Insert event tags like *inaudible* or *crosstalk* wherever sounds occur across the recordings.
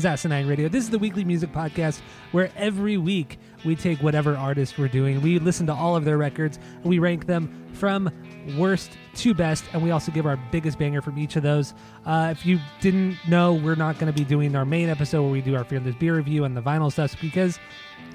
Is Asinine Radio. This is the weekly music podcast where every week we take whatever artist we're doing, we listen to all of their records, we rank them from worst to best, and we also give our biggest banger from each of those. Uh, if you didn't know, we're not going to be doing our main episode where we do our Fearless Beer review and the vinyl stuff because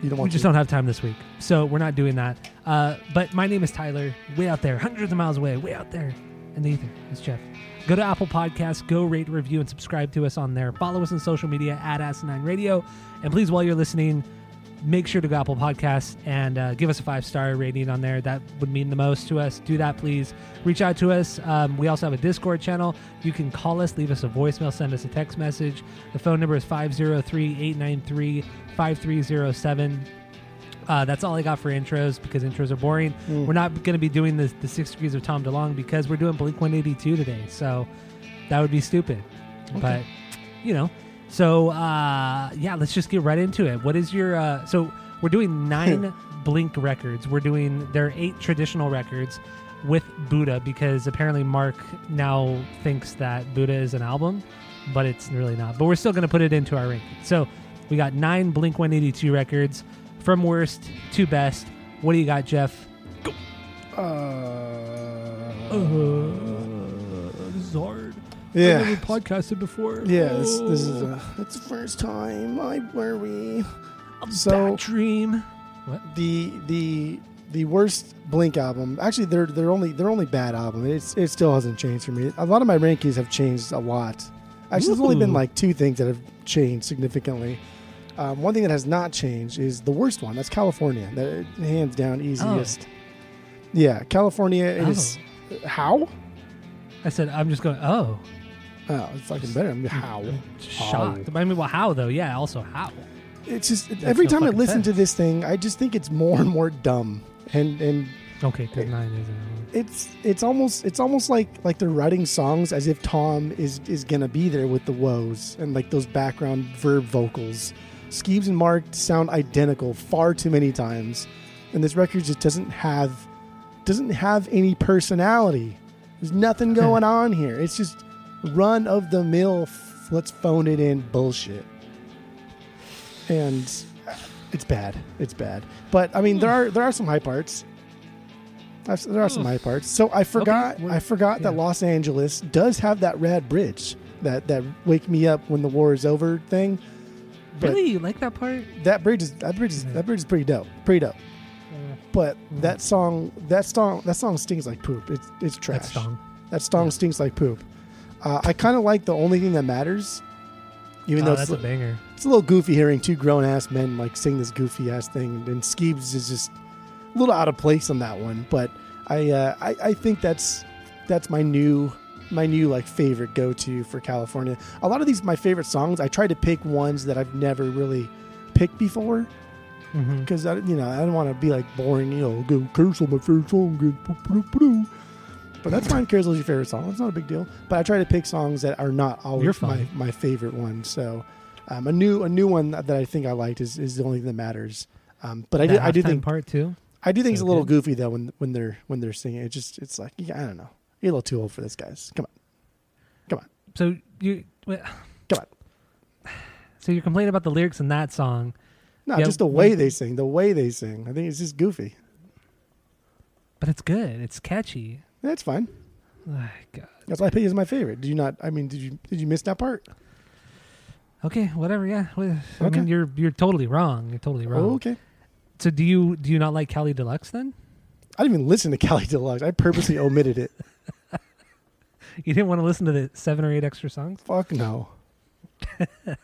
You don't we just to. don't have time this week. So we're not doing that. Uh, but my name is Tyler, way out there, hundreds of miles away, way out there. And the ether is Jeff. Go to Apple Podcasts, go rate, review, and subscribe to us on there. Follow us on social media at Asinine Radio. And please, while you're listening, make sure to go Apple Podcasts and uh, give us a five star rating on there. That would mean the most to us. Do that, please. Reach out to us. Um, we also have a Discord channel. You can call us, leave us a voicemail, send us a text message. The phone number is 503 893 5307. Uh, that's all I got for intros because intros are boring. Mm. We're not going to be doing the, the six degrees of Tom DeLonge because we're doing Blink 182 today. So that would be stupid. But, you know, so uh, yeah, let's just get right into it. What is your. Uh, so we're doing *laughs* nine Blink records. We're doing. There are eight traditional records with Buddha because apparently Mark now thinks that Buddha is an album, but it's really not. But we're still going to put it into our ranking. So we got nine Blink 182 records from worst to best. What do you got, Jeff? Uh, this is hard. yeah. I've never podcasted before. Yeah, this, this is uh, it's the first time. I worry. a so- bad dream. The the the worst Blink album. Actually, they're they're only they're only bad album. It's it still hasn't changed for me. A lot of my rankings have changed a lot. Actually, there's only been like two things that have changed significantly. Um, one thing that has not changed is the worst one. That's California. That hands down easiest. Yeah, California is how? I said, I'm just going, oh. Oh, it's fucking better. I mean, how? Shocked. I mean, well, how, though? Yeah, also, how? It's just every no time I listen to this thing, I just think it's more and more dumb, and and Okay, nine isn't. it's it's almost it's almost like like they're writing songs as if Tom is is gonna be there with the woes and like those background verb vocals. Skeeves and Mark sound identical far too many times, and this record just doesn't have doesn't have any personality. There's nothing hmm. going on here. It's just run of the mill. F- let's phone it in bullshit, and uh, it's bad. It's bad. But I mean, there hmm. are there are some high parts. I've- There are some hmm. high parts. So I forgot. well, I forgot that. Los Angeles does have that rad bridge. That that wake me up when the war is over thing. But Really? You like that part? that bridge is that bridge is Yeah. that bridge is pretty dope. Pretty dope. But that song that song that song stings like poop. It's it's trash. that song. That song stinks like poop. Uh, I kind of like the only thing that matters. Even Oh, though that's it's, a banger. it's a little goofy hearing two grown ass men like sing this goofy ass thing, and Skeeves is just a little out of place on that one. But I, uh, I, I think that's that's my new my new like favorite go to for California. A lot of these my favorite songs. I try to pick ones that I've never really picked before because I, you know, I don't want to be like boring. You know, go cancel my favorite song. go boo, boo, boo, boo." But that's fine. Carousel's your favorite song. It's not a big deal. But I try to pick songs that are not always my, my favorite ones. So um, a new a new one that I think I liked is, is the only thing that matters. Um, but I do I do think part two. I do think it's a little good. goofy though when when they're when they're singing. It just it's like yeah, I don't know. You're a little too old for this, guys. Come on, come on. So you, wait, come on. so you're complaining about the lyrics in that song, No, Yeah, just the way they sing. The way they sing. I think it's just goofy. but it's good. It's catchy. That's fine. Oh, God. That's why I pick it as my favorite. Did you not? I mean, did you did you miss that part? Okay, whatever. Yeah. I Okay. mean, you're you're totally wrong. You're totally wrong. Oh, okay. So do you do you not like Cali Deluxe then? I didn't even listen to Cali Deluxe. I purposely omitted it. You didn't want to listen to the seven or eight extra songs? Fuck no. *laughs*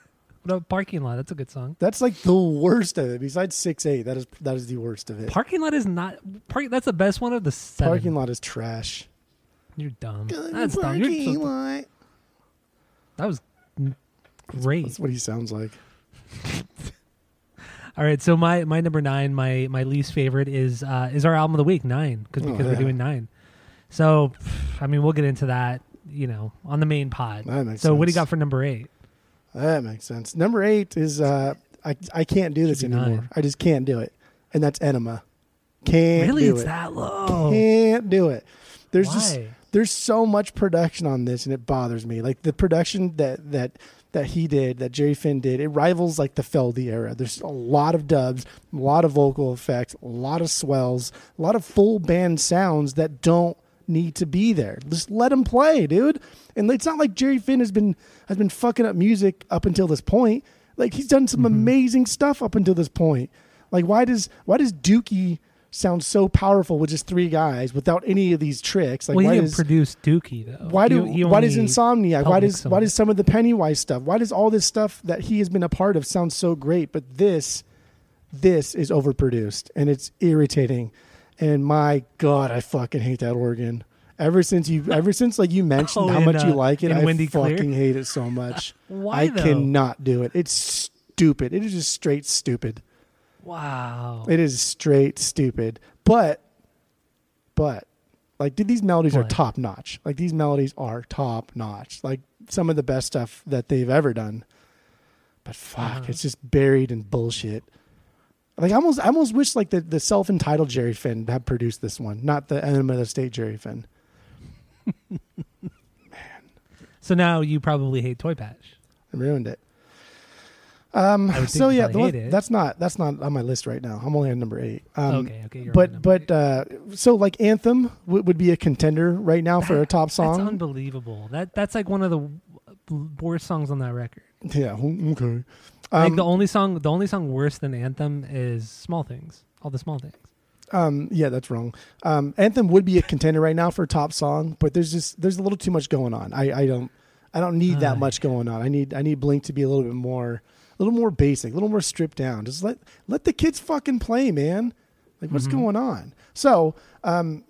What about Parking Lot? That's a good song. That's like the worst of it. Besides six eight, that is that is the worst of it. Parking Lot is not park. That's the best one of the seven. Parking lot is trash. You're dumb. Go to That's dumb. You're lot. that was great. That's what he sounds like. *laughs* All right, so my my number nine, my my least favorite is uh is our album of the week nine because Oh, because we're doing nine. So, I mean, we'll get into that, you know, on the main pod. That makes So, what do you got for number eight? That makes sense. Number eight is uh, I I can't do this anymore. nine. I just can't do it, and that's Enema. Can't really, do it's it. that low. Can't do it. There's Why? just there's so much production on this, and it bothers me. Like the production that that that he did, that Jerry Finn did, it rivals like the Feldy era. There's a lot of dubs, a lot of vocal effects, a lot of swells, a lot of full band sounds that don't need to be there. Just let him play, dude. And it's not like Jerry Finn has been has been fucking up music up until this point. Like he's done some mm-hmm. amazing stuff up until this point. Like why does why does Dookie sound so powerful with just three guys without any of these tricks? Like well, why does produce Dookie though. why do He- he why does Insomniac? Why does some why does some of the Pennywise stuff? Why does all this stuff that he has been a part of sound so great? But this this is overproduced and it's irritating. And my God, I fucking hate that organ. Ever since you, ever since like you *laughs* mentioned Oh, how much you uh, like it, I Wendy Clear? fucking hate it so much. *laughs* Why I though? cannot do it. It's stupid. It is just straight stupid. Wow. It is straight stupid. But, but, like, dude, these melodies are top notch. Like, these melodies are top notch. Like, some of the best stuff that they've ever done. But fuck, Uh-huh. it's just buried in bullshit. Like, I almost, I almost wish like the, the self entitled Jerry Finn had produced this one, not the Enema of the State Jerry Finn. Man, *laughs* So now you probably hate Toy Paj. I ruined it. Um. I would So you yeah, probably the one- hate it. that's not that's not on my list right now. I'm only on number eight. Um, okay, okay. You're but on but uh, so like Anthem w- would be a contender right now for a top song. That's unbelievable. That that's like one of the w- worst songs on that record. yeah, okay. I think Um, the only song, the only song worse than Anthem is "Small Things." All the small things. um, yeah, that's wrong. Um, Anthem would be a contender right now for top song, but there's just there's a little too much going on. I, I don't I don't need that much going on. I need I need Blink to be a little bit more a little more basic, a little more stripped down. Just let let the kids fucking play, man. Like what's Mhm. going on? So, um,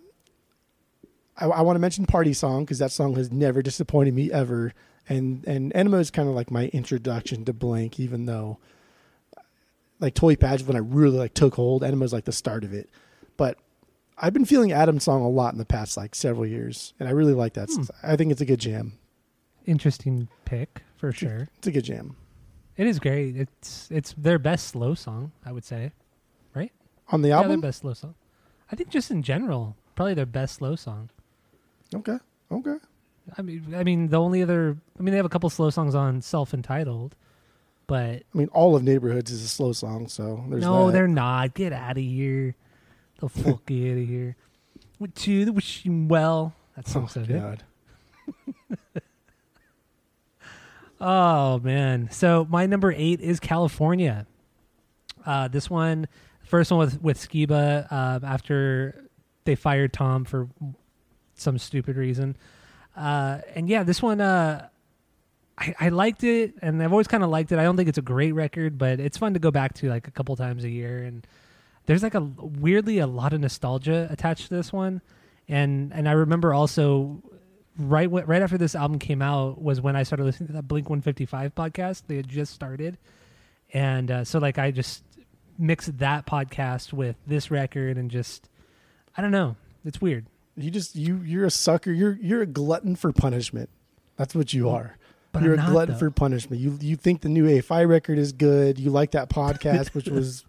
I, I want to mention "Party Song" because that song has never disappointed me ever, and and Enema is kind of like my introduction to Blink, even though like Toy Paj when I really like took hold. Enema is like the start of it, but I've been feeling Adam's song a lot in the past like several years, and I really like that. Hmm. I think it's a good jam. Interesting pick for sure. It's a good jam It is great. It's it's their best slow song, I would say. Right? On the Yeah, album. their best slow song. I think just in general, probably their best slow song. okay, okay. I mean, I mean the only other. I mean, they have a couple slow songs on self entitled, but I mean, all of Neighborhoods is a slow song, so there's no, that. they're not. Get out of here. The *laughs* fuck out of here. With you, the wishing well. That Oh, song's so good. *laughs* Oh man. So my number eight is California. Uh, this one, first one with with Skiba uh, after they fired Tom for some stupid reason. Uh, and yeah, this one uh, I, I liked it, and I've always kind of liked it. I don't think it's a great record, but it's fun to go back to like a couple times a year. And there's like a weirdly a lot of nostalgia attached to this one. And and I remember also right when, right after this album came out was when I started listening to that Blink 155 podcast. They had just started, and uh, so like I just mixed that podcast with this record and just I don't know. It's weird. You just you you're a sucker. You're you're a glutton for punishment. That's what you are. But you're I'm a glutton though. for punishment. You you think the new AFI record is good. You like that podcast, which *laughs* was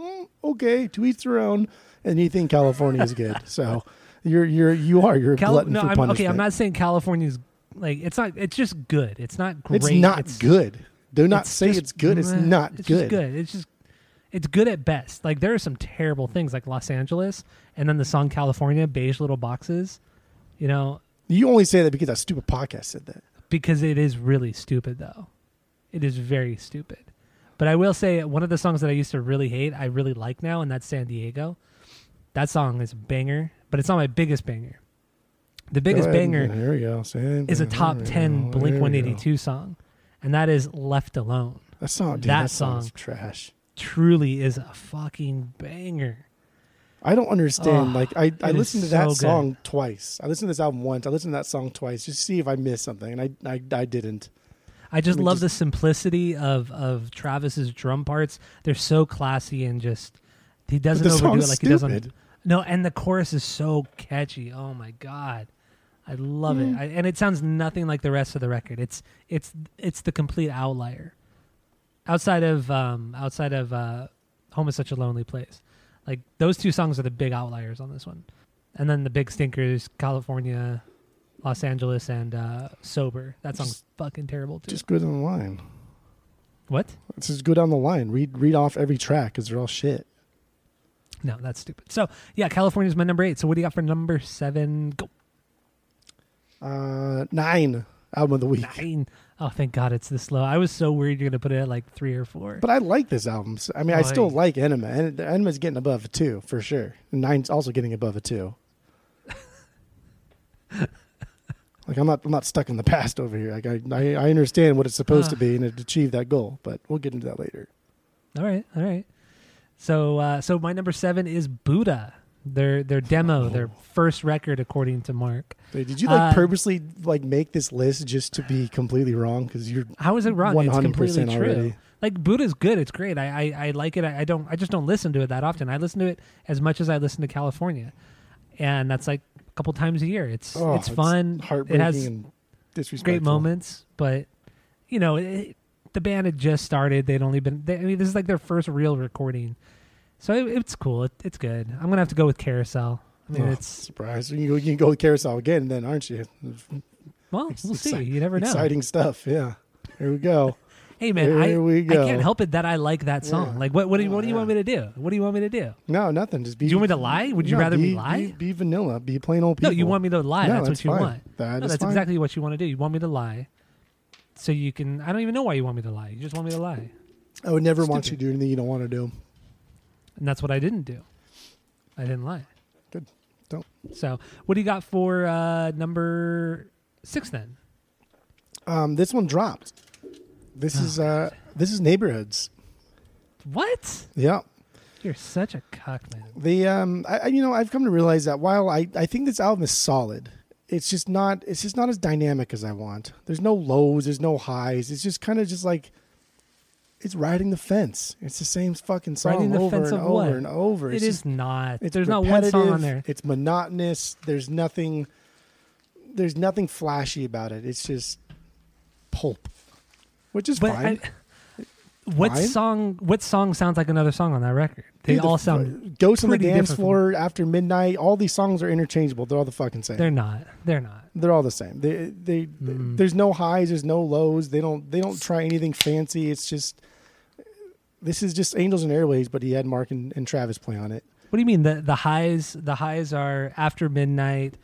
mm, okay. To each their own. And you think California is good. So you're you're you are you're a Cal- glutton no, for I'm, punishment. okay. I'm not saying California's like it's not. It's just good. It's not great. It's not good. Do not it's say just it's good. It's not It's good. just good. It's just it's good at best. Like there are some terrible things like Los Angeles and then the song California, beige little boxes. You know, You only say that because that stupid podcast said that. because it is really stupid though. It is very stupid. But I will say one of the songs that I used to really hate, I really like now, and that's San Diego. That song is a banger, but it's not my biggest banger. The biggest ahead. banger Here we go. Say- is a top 10 go. Blink we go. 182 song, and that is Left Alone. That song, dude, That that, song. trash. Truly is a fucking banger. I don't understand. Oh, like I, I listened to that so good. song twice. I listened to this album once. I listened to that song twice just to see if I missed something, and I I, I didn't. I just mean, love just- the simplicity of of Travis's drum parts. They're so classy and just he doesn't overdo it like he does on. stupid. No, and the chorus is so catchy. Oh my god, I love it, hmm. I, and it sounds nothing like the rest of the record. It's it's it's the complete outlier. Outside of um outside of uh, home is such a lonely place, like those two songs are the big outliers on this one, and then the big stinkers, California, Los Angeles, and uh, sober. That song's Just- fucking terrible too. Just go down the line. what? Let's just go down the line. Read read off every track because they're all shit. No, that's stupid. So yeah, California's my number eight. So what do you got for number seven? Go Uh, nine album of the week. nine. Oh, thank God it's this low. I was so worried you're gonna put it at like three or four. But I like this album. I mean, I still like Enema, and Enema's getting above a two for sure. Nine's also getting above a two. *laughs* like I'm not, I'm not stuck in the past over here. Like I, I, I understand what it's supposed to Ah. be and it achieved that goal. But we'll get into that later. all right, all right. So uh, so my number seven is Buddha. Their their demo, their first record, according to Mark. Wait, did you like Uh, purposely like make this list just to be completely wrong? Because you're How is it wrong? one It's hundred completely percent true. already. Like Buddha's good. It's great. I, I, I like it. I, I don't. I just don't listen to it that often. I listen to it as much as I listen to California, and that's like a couple times a year. It's Oh, it's fun. heartbreaking, It has and disrespectful. great moments, but you know, it, the band had just started. They'd only been. They, I mean, this is like their first real recording, so it, it's cool. It, it's good. I'm gonna have to go with Carousel. I mean, Oh, it's surprise. You can, go, you can go with Carousel again, then, aren't you? well, we'll see. You never know. Exciting stuff. Yeah. Here we go. Hey man, I Here we I go. can't help it that I like that song. Yeah. Like, what what do you what do you want me to do? What do you want me to do? No, nothing. Just be. Do you want me to lie? Would you No, rather be, me lie? Be, be vanilla. Be plain old No, you want me to lie. No, that's, what you fine. want. That No, that's fine. exactly what you want to do. You want me to lie, so you can. I don't even know why you want me to lie. You just want me to lie, I would never want you to do anything you don't want to do. And that's what I didn't do. I didn't lie. Good. Don't. So, what do you got for uh, number six then? Um, this one dropped. This Oh, is uh, this is neighborhoods. What? Yeah. You're such a cuck, man. The um, I, I- you know, I've come to realize that while I, I think this album is solid, it's just not it's just not as dynamic as I want. There's no lows, there's no highs. It's just kind of just like it's riding the fence. It's the same fucking song Riding the over fence and of over what? and over. It It's is just- not. It's There's not one song on there. It's monotonous. There's nothing. There's nothing flashy about it. It's just pulp, which is But fine. I, what song? What song sounds like another song on that record? They Dude, all sound. Ghost on the dance floor after midnight. All these songs are interchangeable. They're all the fucking same. They're not. They're, not. They're all the same. They, they, Mm. There's no highs. There's no lows. They don't. They don't try anything fancy. It's just. This is just Angels and Airwaves, but he had Mark and, and Travis play on it. What do you mean? The the highs the highs are after midnight.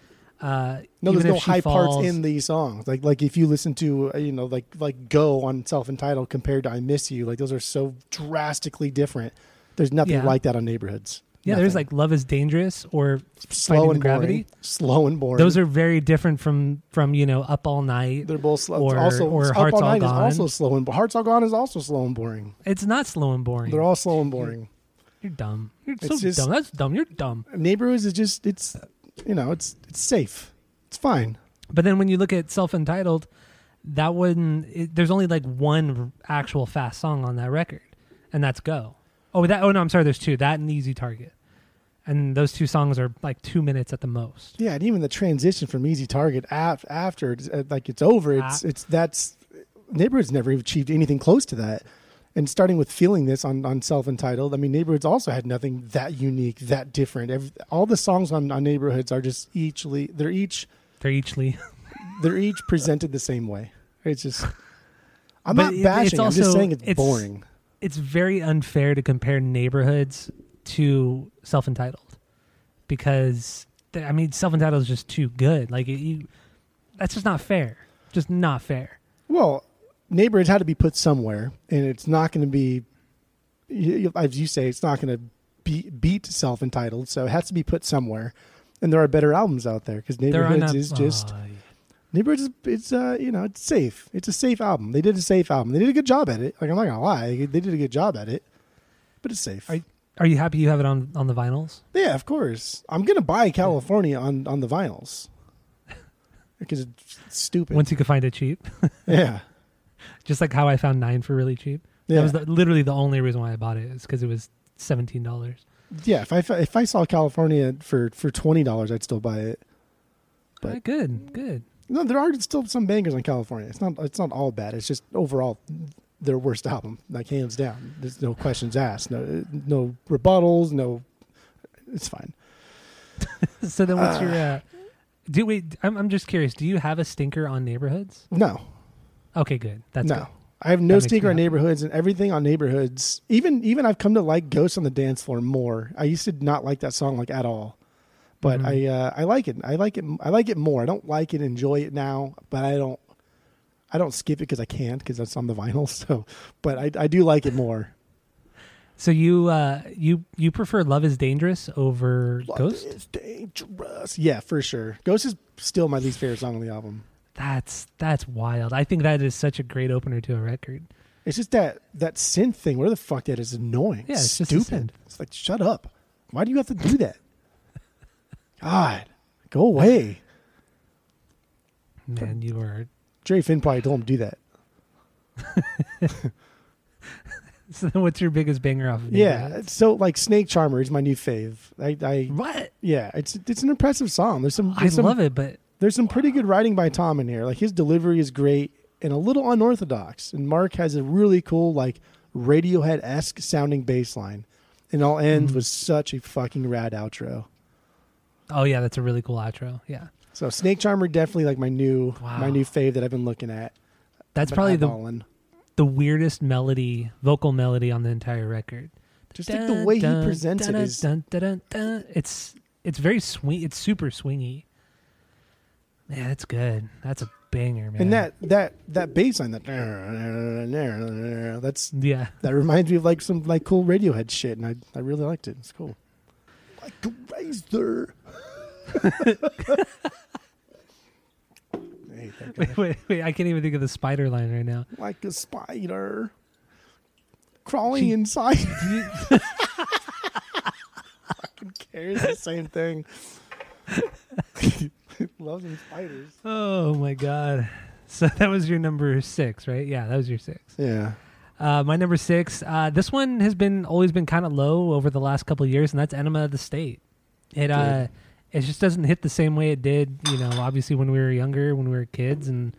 Uh, No, there's no high falls, parts in these songs. Like like if you listen to uh, you know like like Go on self entitled compared to I Miss You, like those are so drastically different. There's nothing Yeah. like that on Neighborhoods. Yeah, there's like Love is Dangerous or slow and Gravity. boring. Slow and boring. those are very different from from you know Up All Night. they're both slow. or- also, or Up Hearts All Night Gone. is also slow and Hearts All Gone is also slow and boring. It's not slow and boring. They're all slow and boring. You're dumb. You're It's so just- dumb. That's dumb. You're dumb. Neighborhoods is just it's you know it's it's safe. It's fine. But then when you look at self-entitled, that one it, there's only like one actual fast song on that record, and that's "Go." Oh, that. Oh no, I'm sorry. There's two. That and "Easy Target," and those two songs are like two minutes at the most. Yeah, and even the transition from Easy Target af- after it's, uh, like it's over, it's Ah. it's that's Neighborhoods never achieved anything close to that. And starting with feeling this on, on self entitled, I mean Neighborhoods also had nothing that unique, that different. Every, all the songs on, on Neighborhoods are just eachly they're each They're eachly. *laughs* they're each presented the same way. It's just I'm But not bashing. it's I'm just saying it's, it's- boring. it's very unfair to compare neighborhoods to self-entitled because I mean self-entitled is just too good. Like it, you, that's just not fair. Just not fair. Well, Neighborhoods had to be put somewhere, and it's not going to be, as you say, it's not going to be, beat self entitled. So it has to be put somewhere. And there are better albums out there because Neighborhoods not- is just Oh, Neighborhoods. Is, it's uh you know it's safe. It's a safe album. They did a safe album. They did a good job at it. Like I'm not gonna lie, they did a good job at it. But it's safe. Are- Are you happy you have it on on the vinyls? Yeah, of course. I'm gonna buy California on on the vinyls *laughs* because it's stupid. Once you can find it cheap, yeah, *laughs* just like how I found nine for really cheap. yeah, That was the, literally the only reason why I bought it is because it was seventeen dollars. yeah. If I if I saw California for for twenty dollars, I'd still buy it. But- But good, good. No, there are still some bangers on California. It's not it's not all bad. It's just overall their worst album, like hands down. There's no questions asked. No no rebuttals. No, it's fine. *laughs* So then, what's your? Uh, do wait? I'm I'm just curious. Do you have a stinker on neighborhoods? No, Okay, good. That's no. good. I have no makes on neighborhoods and everything on neighborhoods. Even even I've come to like Ghosts on the Dance Floor more. I used to not like that song like at all, but Mhm. I uh, I like it. I like it. I like it more. I don't like it. Enjoy it now, but I don't. I don't skip it because I can't because that's on the vinyl. *laughs* So, but I I do like it more. So you uh you you prefer Love Is Dangerous over Love Ghost? is dangerous. Yeah, for sure. Ghost is still my least favorite song on the album. That's that's wild. I think that is such a great opener to a record. It's just that that synth thing. Where the fuck that is annoying. Yeah, it's stupid. It's like shut up. Why do you have to do that? God, go away. *laughs* Man, you are. Jerry Finn probably told him to do that. *laughs* So what's your biggest banger off? of Yeah. Neighborhoods? So like Snake Charmer is my new fave. I, I What? yeah, it's it's an impressive song. There's some I some, love it, but there's some pretty good writing by Tom in here. Like his delivery is great and a little unorthodox. And Mark has a really cool like Radiohead esque sounding bass line. And all ends Mhm. with such a fucking rad outro. oh yeah, that's a really cool outro. Yeah, So Snake Charmer definitely like my new Wow. my new fave that I've been looking at. that's probably the eyeballing. the weirdest melody, vocal melody on the entire record. just like the way he presents it is dun, dun, dun, dun. It's it's very swing. It's super swingy. Man, that's good. That's a banger, man. and that that that bass line that that's yeah, that reminds me of like some like cool Radiohead shit, and I I really liked it. It's cool. Like a razor. *laughs* I hate that guy. wait, wait, wait. I can't even think of the spider line right now. Like a spider crawling She- inside. *laughs* *laughs* Fucking cares the same thing. *laughs* Loves them spiders. Oh my god. So *laughs* that was your number six, right? Yeah, that was your six. Yeah. Uh, my number six. Uh, this one has been always been kind of low over the last couple of years, and that's Enema of the State. It uh, it just doesn't hit the same way it did. You know, obviously when we were younger, when we were kids, and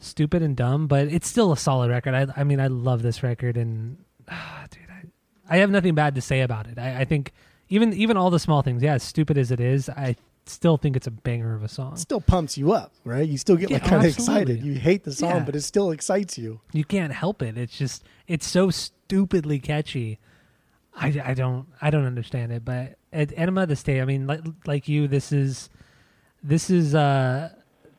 stupid and dumb. But it's still a solid record. I, I mean, I love this record, and ah, *sighs* dude, I, I have nothing bad to say about it. I, I think even even all the small things, yeah, as stupid as it is, I still think it's a banger of a song. It still pumps you up, right? You still get Yeah, like kind of excited. You hate the song, Yeah. but it still excites you. You can't help it. It's just it's so stupidly catchy. I, I don't I don't understand it, but at Enema of the State, I mean, like like you, this is this is uh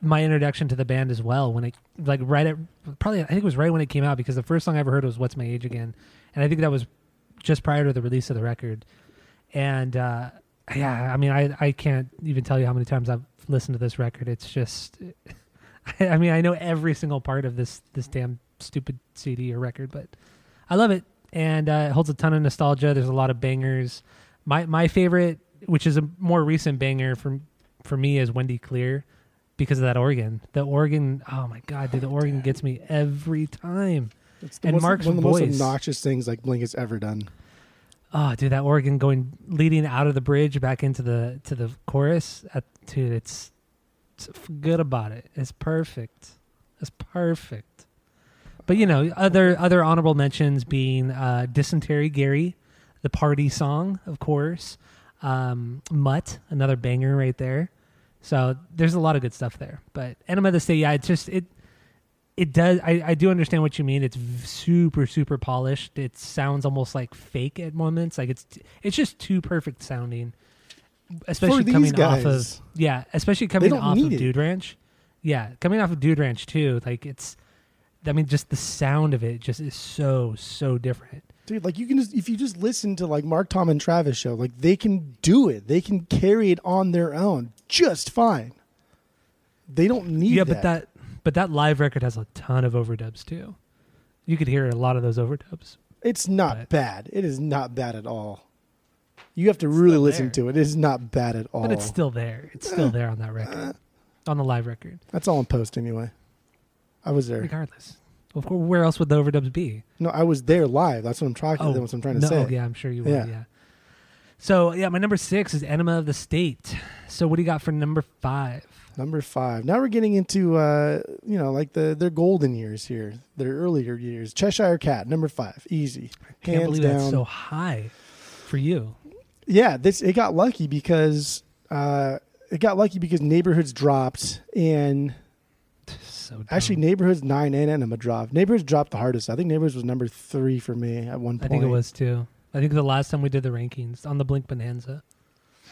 my introduction to the band as well. When it like right at probably I think it was right when it came out because the first song I ever heard was "What's My Age Again," and I think that was just prior to the release of the record. And uh yeah, I mean, I I can't even tell you how many times I've listened to this record. It's just, *laughs* I mean, I know every single part of this this damn stupid CD or record, but I love it, and uh, it holds a ton of nostalgia. There's a lot of bangers. My my favorite, which is a more recent banger for for me, is Wendy Clear because of that organ. The organ, oh my god, dude, the organ gets me every time. It's the And most, Mark's one of the voice. most obnoxious things like Blink has ever done. Oh, dude, that organ going leading out of the bridge back into the to the chorus. Uh, dude, it's, it's good about it. It's perfect. It's perfect. But you know, other other honorable mentions being uh, "Dysentery Gary," the party song, of course. Um, "Mutt," another banger right there. So there's a lot of good stuff there. But "Enema of the State," yeah, it's just it it does I, I do understand what you mean it's super super polished it sounds almost like fake at moments like it's it's just too perfect sounding especially coming guys, off of yeah especially coming off of it. dude ranch yeah coming off of dude ranch too like it's i mean just the sound of it just is so so different dude. Like you can just if you just listen to like Mark, Tom, and Travis show, like they can do it. They can carry it on their own just fine. They don't need yeah that. but that but that live record has a ton of overdubs too you could hear a lot of those overdubs It's not But- bad. It is not bad at all. You have to really listen there. to it. It is not bad at all. but it's still there. It's still there on that eh. record, on the live record. That's all in post anyway. I was there. Regardless, of course, where else would the overdubs be? No, I was there live. That's what I'm talking. Oh, that's what I'm trying to no, say. oh, yeah, I'm sure you would. Yeah. Yeah. So yeah, my number six is Enema of the State. So what do you got for number five? Number five. Now we're getting into uh, you know like the their golden years here, their earlier years. Cheshire Cat, number five, easy, Can't hands believe down. that's so high for you. yeah, this it got lucky because uh, it got lucky because neighborhoods dropped and So dumb. actually neighborhoods nine and Enema dropped. Neighborhoods dropped the hardest. I think neighborhoods was number three for me at one point. I think it was too. I think the last time we did the rankings on the Blink Bonanza.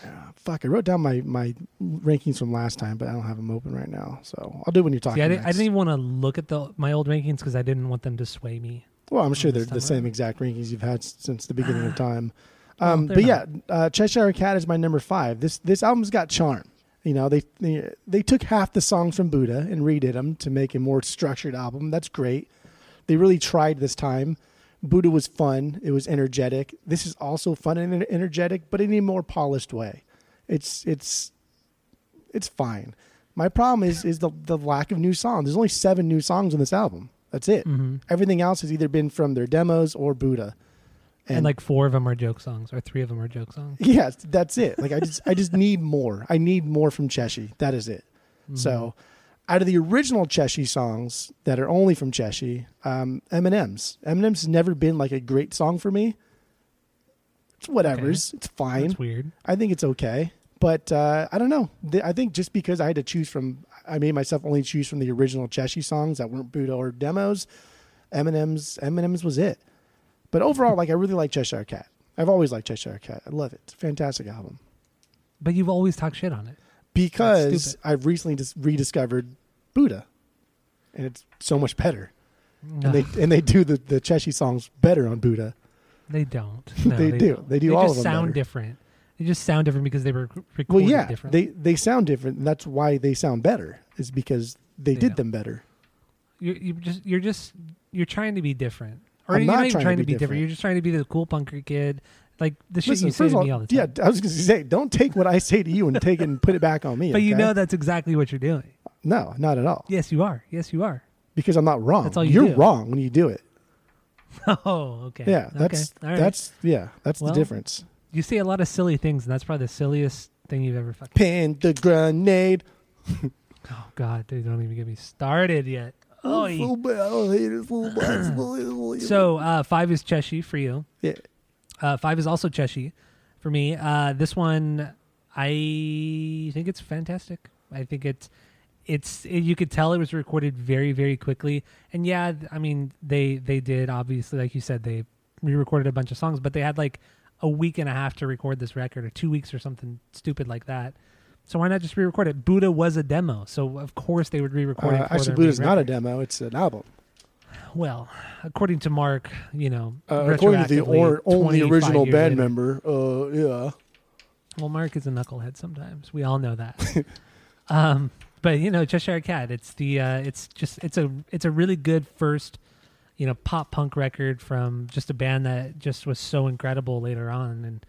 Ah, fuck, I wrote down my my rankings from last time, but I don't have them open right now. So I'll do it when you're talking. See, I, didn't, I didn't even want to look at the my old rankings because I didn't want them to sway me. Well, I'm sure they're the same exact rankings you've had since the beginning of *sighs* time. Um, they're but yeah, uh, Cheshire Cat is my number five. This this album's got charm. You know, they, they they took half the songs from Buddha and redid them to make a more structured album. That's great. They really tried this time. Buddha was fun. It was energetic. This is also fun and energetic, but in a more polished way. It's it's it's fine. My problem is is the the lack of new songs. There's only seven new songs on this album. That's it. hmm Everything else has either been from their demos or Buddha. And, like four of them are joke songs, or three of them are joke songs. *laughs* yes, that's it. Like I just I just need more. I need more from Cheshi. That is it. So out of the original Cheshi songs that are only from Cheshi, um, M+M's. M+M's has never been like a great song for me. It's whatever's. It's fine. That's weird. I think it's okay. But uh, I don't know. I think just because I had to choose from, I made myself only choose from the original Cheshi songs that weren't Buddha or demos. M+M's M+M's was it. But overall, like I really like Cheshire Cat. I've always liked Cheshire Cat. I love it. It's a fantastic album But you've always talked shit on it. Because. I've recently just rediscovered Buddha, and it's so much better. And they and they do the the Cheshi songs better on Buddha. they don't. *laughs* No, They do. don't. They do all just of them They just sound better. different. They just sound different because they were rec- Well, yeah, different. they they sound different. And that's why they sound better. Is because they, They did don't. them better. you you just you're just you're trying to be different, or I'm you're not not even trying to trying to be be different. different. You're just trying to be the cool punker kid, like the shit Listen, you say to of me all, all the yeah. I was going to say, don't take what I say to you and take it and put it back on me. *laughs* but you know that's exactly what you're doing. no, not at all. Yes, you are. Yes, you are. Because I'm not wrong. That's all you You're do. wrong when you do it. *laughs* Oh, okay. Yeah, that's okay. All right. that's yeah, that's Well, the difference. you say a lot of silly things, and that's probably the silliest thing you've ever fucking. Pin the grenade. *laughs* Oh God, dude, don't even get me started yet. Oh, Little bit- haters, little bits, little- so uh, five is Cheshi for you. yeah, Uh, five is also Cheshi for me. Uh, this one, I think it's fantastic. I think it's it's it, you could tell it was recorded very very quickly. And yeah, I mean they they did obviously like you said they re-recorded a bunch of songs, but they had like a week and a half to record this record or two weeks or something stupid like that. So why not just re-record it? Buddha was a demo, so of course they would re-record it. uh, for actually, Buddha's not a demo; it's an album. Well, according to Mark, you know, Uh, according to the or, only original band later. member, uh, yeah. Well, Mark is a knucklehead sometimes. We all know that. *laughs* um, but you know, Cheshire Cat. It's the. Uh, it's just. It's a. It's a really good first. You know, pop punk record from just a band that just was so incredible later on, and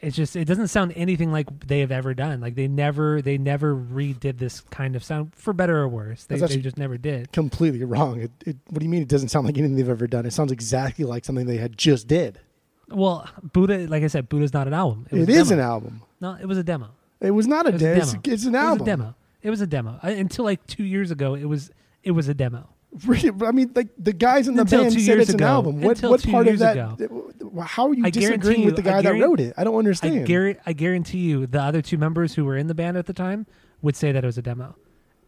it's just. It doesn't sound anything like they have ever done. Like they never. They never redid this kind of sound for better or worse. They, they just never did. Completely wrong. It, it, what do you mean? It doesn't sound like anything they've ever done. It sounds exactly like something they had just did. Well, Buddha, like I said, Buddha's not an album. It was a an album. No, it was a demo. It was not a, It was a demo. It's, it's an It was album. a demo. It was a demo. I, until like two years ago, it was it was a demo. I mean, like the guys in the Until band two said years it's an ago. album. What Until what part of that? ago. How are you I disagreeing guarantee with the guy that wrote it? I don't I, understand. I guarantee you, the other two members who were in the band at the time would say that it was a demo,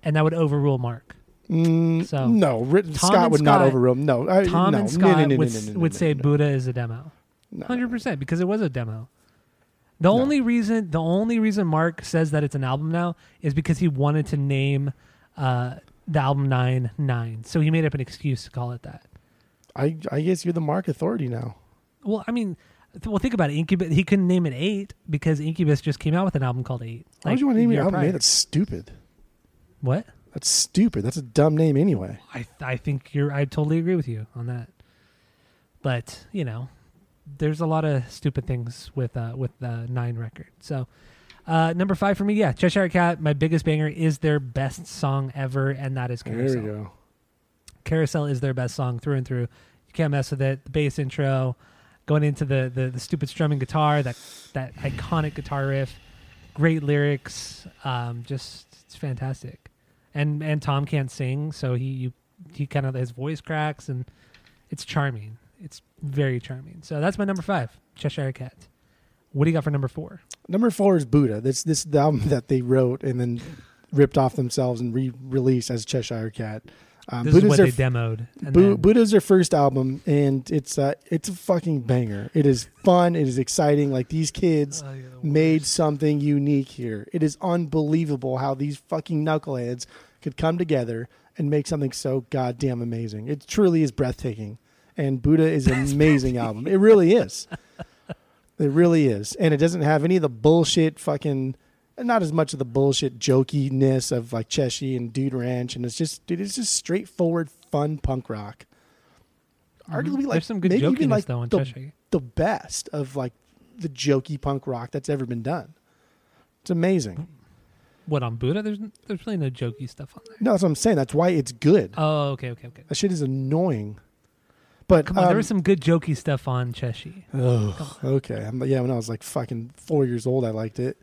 and that would overrule Mark. Mm, So, no, Tom Scott would not overrule. him. No, I, Tom no, and Scott no, no, would would say. Buddha is a demo, No. hundred percent, because it was a demo. The only reason, the only reason Mark says that it's an album now is because he wanted to name uh, the album Nine Nine, so he made up an excuse to call it that. I I guess you're the Mark authority now. Well, I mean, th- well, think about it. Incubus, he couldn't name it Eight because Incubus just came out with an album called Eight. Why like, would you want to name your album? prior. name? That's stupid. What? That's stupid. That's a dumb name anyway. I I think you're. I totally agree with you on that. but you know, there's a lot of stupid things with uh, with the nine record. So. Uh, number five for me, yeah, Cheshire Cat. My biggest banger is their best song ever, and that is Carousel. There we go. Carousel is their best song through and through. You can't mess with it. The bass intro, going into the the, the stupid strumming guitar, that that iconic guitar riff, great lyrics, um, just it's fantastic. And and Tom can't sing, so he you, he kind of his voice cracks, and it's charming. It's very charming. So that's my number five, Cheshire Cat. What do you got for number four? Number four is Buddha. This this the album that they wrote and then ripped off themselves and re-released as Cheshire Cat. Um, This is what their they demoed. And Bu- then- Buddha's their first album, and it's uh, it's a fucking banger. It is fun. It is exciting. Like these kids Oh, the made something unique here. It is unbelievable how these fucking knuckleheads could come together and make something so goddamn amazing. It truly is breathtaking. And Buddha is an amazing album. It really is. It really is. And it doesn't have any of the bullshit fucking not as much of the bullshit jokiness of like Cheshire and Dude Ranch and it's just dude, it is just straightforward fun punk rock. Arguably like Mm-hmm. There's some good maybe jokiness even like though the, the best of like the jokey punk rock that's ever been done. It's amazing. What on Buddha? There's there's really no jokey stuff on there. No, that's what I'm saying. That's why it's good. Oh, okay, okay, okay. That shit is annoying. But Come on, there um, was some good jokey stuff on Cheshire. oh, okay. I'm, yeah, when I was like fucking four years old, I liked it.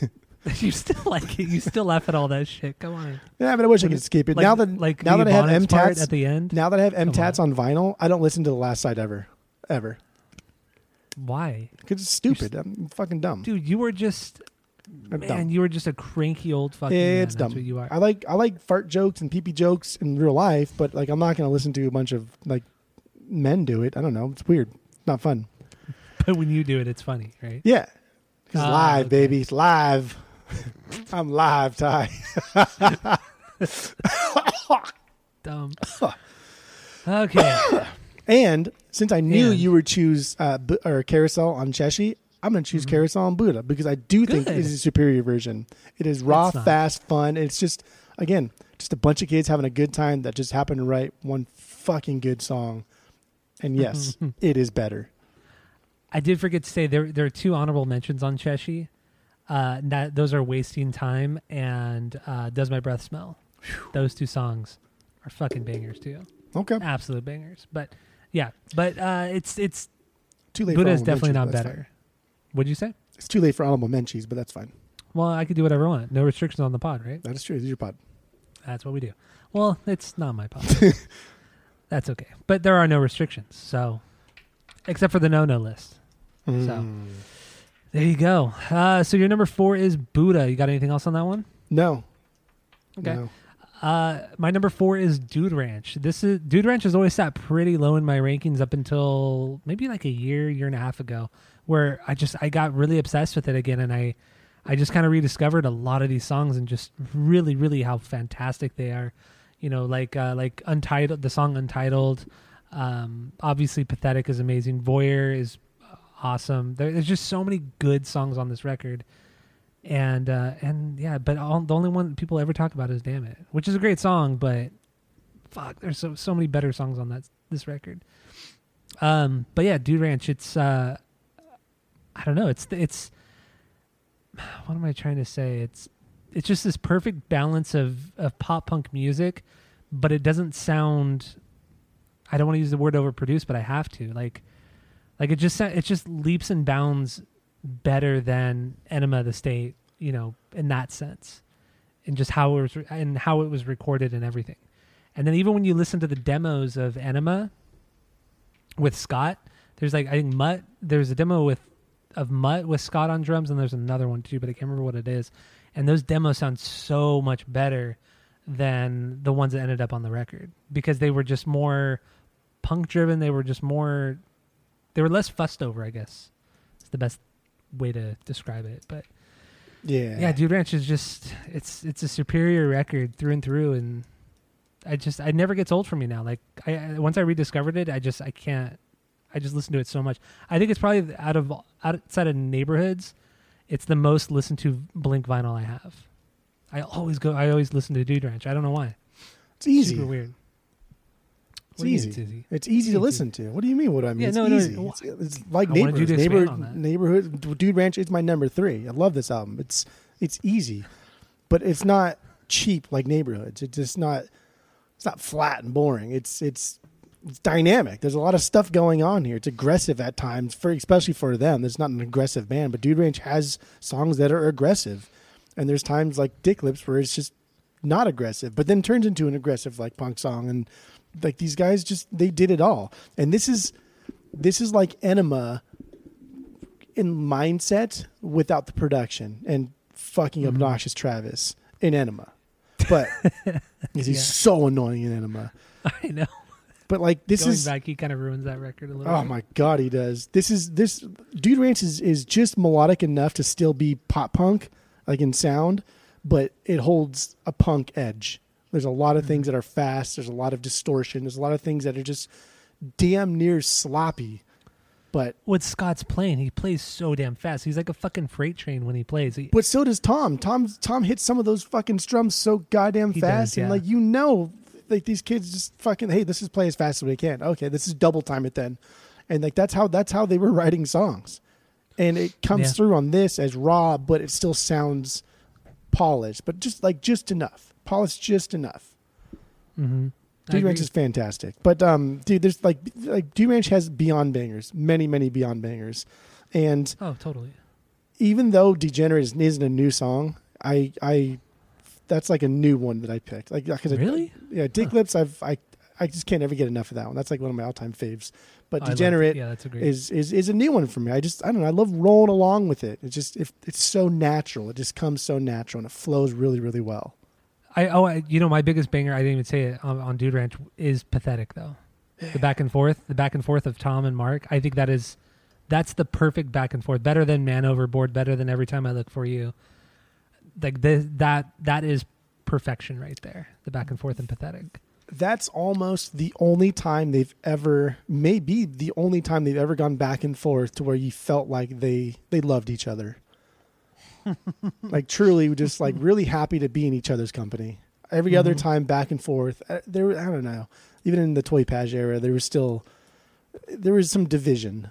*laughs* you still like it. You still laugh at all that shit. Come on. Yeah, but I wish I could skip it. Like, now that like now that I have Ebonics M part at the end. now that I have M Come tats on vinyl, I don't listen to the last side ever, ever, Why, because it's stupid. I'm fucking dumb. dude? You were just I'm man. dumb. You were just a cranky old fucking. Yeah, man. it's That's dumb. you are. I like I like fart jokes and pee pee jokes in real life, but like I'm not gonna listen to a bunch of like men do it. I don't know. It's weird. It's not fun. *laughs* but when you do it, it's funny, right? Yeah, it's Ah, live, okay. baby. It's live. *laughs* I'm live, Ty. *laughs* Dumb. okay. *coughs* And since I knew And- you would choose uh, Bu- or Carousel on Cheshi, I'm going to choose Carousel on Buddha because I do think Mm-hmm. It is a superior version. It is raw, fast, fun. It's just again just a bunch of kids having a good time that just happened to write one fucking good song. And yes, *laughs* it is better. I did forget to say there there are two honorable mentions on Cheshi. Uh, that those are wasting time and uh, does my breath smell. Those two songs are fucking bangers too, Okay, absolute bangers. But yeah, but uh, it's it's too late. Buddha for is definitely not better. fine. What'd you say? It's too late for honorable mentions, but that's fine. Well, I could do whatever I want. No restrictions on the pod, right? That is true. This is your pod. That's what we do. Well, it's not my pod. *laughs* That's okay. But there are no restrictions, so except for the no no list. Mm. There you go. Uh, so your number four is Buddha. You got anything else on that one? No. Okay. No. Uh, my number four is Dude Ranch. This is Dude Ranch has always sat pretty low in my rankings up until maybe like a year, year and a half ago, where I just I got really obsessed with it again, and I I just kind of rediscovered a lot of these songs and just really, really how fantastic they are. You know, like uh, like Untitled, the song Untitled. Um, obviously, Pathetic is amazing. Voyeur is awesome. There, there's just so many good songs on this record and uh and yeah but all, the only one people ever talk about is damn it which is a great song but fuck there's so so many better songs on that this record um but yeah dude ranch it's uh i don't know it's it's *sighs* what am i trying to say it's it's just this perfect balance of of pop punk music but it doesn't sound i don't want to use the word overproduced but i have to like like it just it just leaps and bounds better than Enema of the State, you know, in that sense, and just how it was re- and how it was recorded and everything. And then even when you listen to the demos of Enema with Scott, there's like I think Mutt. There's a demo with of Mutt with Scott on drums, and there's another one too, but I can't remember what it is. And those demos sound so much better than the ones that ended up on the record because they were just more punk driven. They were just more. They were less fussed over, I guess. It's the best way to describe it. But Yeah. yeah, Dude Ranch is just it's it's a superior record through and through, and I just it never gets old for me now. Like I, I once I rediscovered it, I just I can't. I just listen to it so much. I think it's probably out of outside of neighborhoods, it's the most listened to Blink vinyl I have. I always go. I always listen to Dude Ranch. I don't know why. It's easy. Super weird. It's easy. it's easy? It's easy to Easy. listen to. What do you mean? What do I mean? Yeah, it's no, easy. no. It's, it's like I wanted you neighborhood. to Neighbor, expand on that. neighborhood. Dude Ranch is my number three. I love this album. It's it's easy, but it's not cheap like neighborhoods. It's just not. It's not flat and boring. It's it's it's dynamic. There's a lot of stuff going on here. It's aggressive at times, for especially for them. It's not an aggressive band, but Dude Ranch has songs that are aggressive, and there's times like Dick Lips where it's just not aggressive, but then turns into an aggressive like punk song, and like these guys just they did it all. And this is this is like Enema in mindset without the production and fucking Mm-hmm. obnoxious Travis in Enema, but *laughs* he's Yeah. so annoying in Enema. *laughs* I know. But like this Going is back, he kind of ruins that record a little. Oh bit. my god, he does. This is this Dude Ranch is, is just melodic enough to still be pop punk, like in sound, but it holds a punk edge. There's a lot of mm-hmm. things that are fast. There's a lot of distortion. There's a lot of things that are just damn near sloppy. But What Scott's playing, he plays so damn fast. He's like a fucking freight train when he plays. He, but so does Tom. Tom Tom hits some of those fucking strums so goddamn fast, does, and like you know, like these kids just fucking hey, this is play as fast as we can. Okay, this is double time it then, and like that's how that's how they were writing songs, and it comes Yeah. through on this as raw, but it still sounds polished, but just like just enough, polished just enough. mm-hmm. Dude Ranch is fantastic, but um, dude, there's like like Dude Ranch has beyond bangers, many many beyond bangers, and Oh, totally. even though Degenerate is- isn't a new song, I I that's like a new one that I picked. Like because Really? Yeah, Dick Huh. Lips. I've I I just can't ever get enough of that one. That's like one of my all time faves. But oh, it. Degenerate Yeah, that's a great. is is is a new one for me. I just I don't know. I love rolling along with it. It's just if it's so natural. It just comes so natural and it flows really really well. I oh, I, you know, my biggest banger. I didn't even say it on, on Dude Ranch is pathetic though. The back and forth, the back and forth of Tom and Mark. I think that is, that's the perfect back and forth. Better than Man Overboard. Better than Every Time I Look for You. Like this, that that is perfection right there. The back and forth and pathetic. That's almost the only time they've ever maybe the only time they've ever gone back and forth to where you felt like they they loved each other. *laughs* like truly just like really happy to be in each other's company. Every other Mhm. time back and forth uh, there I don't know. Even in the Toy Paj era there was still there was some division.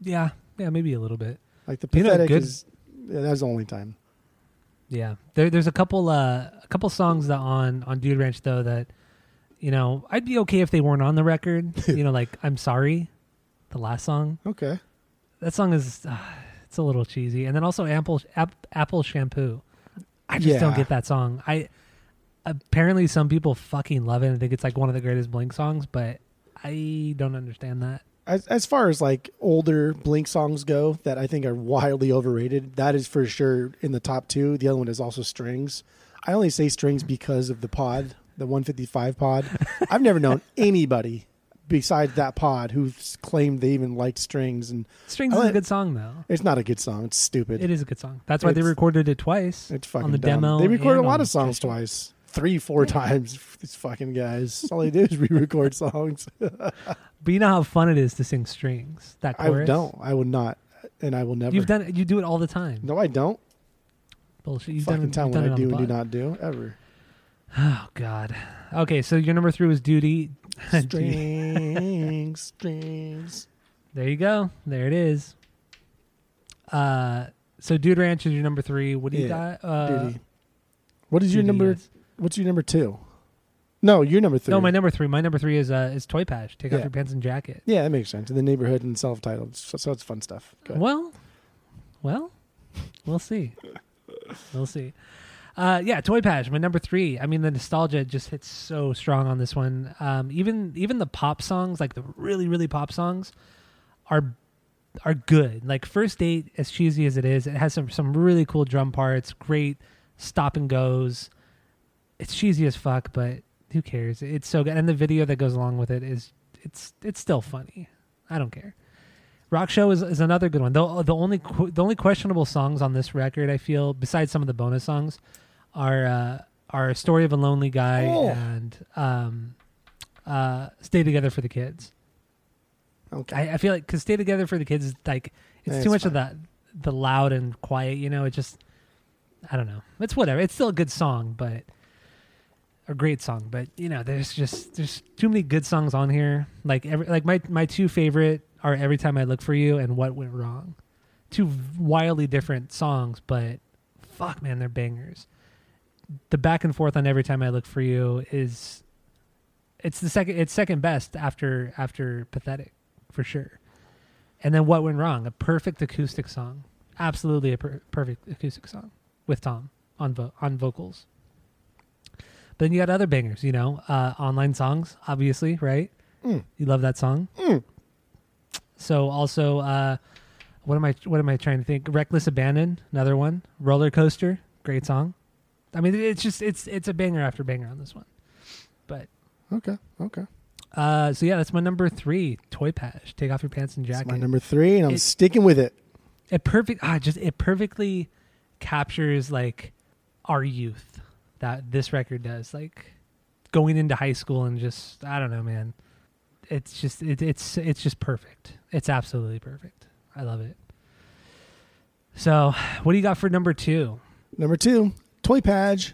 Yeah, yeah, maybe a little bit. Like the You know, pathetic good- is yeah, that was the only time. Yeah, there, there's a couple uh, a couple songs that on on Dude Ranch though that you know I'd be okay if they weren't on the record. *laughs* you know, like I'm sorry, the last song. Okay. That song is uh, it's a little cheesy, and then also Apple App, Apple Shampoo. I just don't get that song. I apparently some people fucking love it and think it's like one of the greatest Blink songs, but I don't understand that. As as far as like older Blink songs go that I think are wildly overrated, that is for sure in the top two. The other one is also Strings. I only say Strings because of the pod, the 155 pod. *laughs* I've never known anybody besides that pod who's claimed they even liked Strings, and Strings is a good song though. it's not a good song. It's stupid. It is a good song. That's why they recorded it twice. It's fucking on the dumb. demo They recorded a lot of songs twice, three, four times. *laughs* These fucking guys. All they do is re-record *laughs* songs. *laughs* But you know how fun it is to sing strings. That I don't. I would not, and I will never. You've done it. You do it all the time. No, I don't. Bullshit. You've fucking done it. You've what done I it do and do not do ever. Oh God. Okay, so your number three was duty. Strings, strings. There you go. There it is. Uh, so Dude Ranch is your number three. What do you Yeah, got? Uh, Duty. What is your number? yes. What's your number two? No, your number three. No, my number three. My number three is uh is Toy Paj. Take off Yeah. your pants and jacket. Yeah, that makes sense. In the neighborhood and self-titled, so, so it's fun stuff. Go ahead. Well, well, we'll see. We'll see. Uh, yeah, Toy Paj, my number three. I mean, the nostalgia just hits so strong on this one. Um, even even the pop songs, like the really really pop songs, are are good. Like First Date, as cheesy as it is, it has some some really cool drum parts, great stop and goes. It's cheesy as fuck, but who cares? It's so good, and the video that goes along with it is it's it's still funny. I don't care. Rock Show is, is another good one. The, the only the only questionable songs on this record, I feel, besides some of the bonus songs, are uh, are "Story of a Lonely Guy" Oh. and um, uh, "Stay Together for the Kids." Okay. I, I feel like because "Stay Together for the Kids" is like it's Eh, too it's much of that the loud and quiet. You know, it just I don't know. It's whatever. It's still a good song, but a great song, but you know, there's just there's too many good songs on here. Like every like my my two favorite are Every Time I Look for You and What Went Wrong. Two wildly different songs, but fuck man, they're bangers. The back and forth on Every Time I Look for You is it's the second it's second best after after Pathetic for sure. And then What Went Wrong, a perfect acoustic song. Absolutely a per- perfect acoustic song with Tom on vo- on vocals. But then you got other bangers, you know, uh, online songs, obviously, right? Mm. You love that song. Mm. So also, uh, what am I? What am I trying to think? Reckless Abandon, another one. Roller Coaster, great song. I mean, it's just it's it's a banger after banger on this one. But Okay. Okay. uh, so yeah, that's my number three. Toy Paj. Take off your pants and That's jacket. my number three, and I'm It- sticking with it. it perfect ah, just it perfectly captures like our youth that this record does like going into high school and just i don't know man it's just it, it's it's just perfect it's absolutely perfect i love it so what do you got for number two Number two, Toy Paj.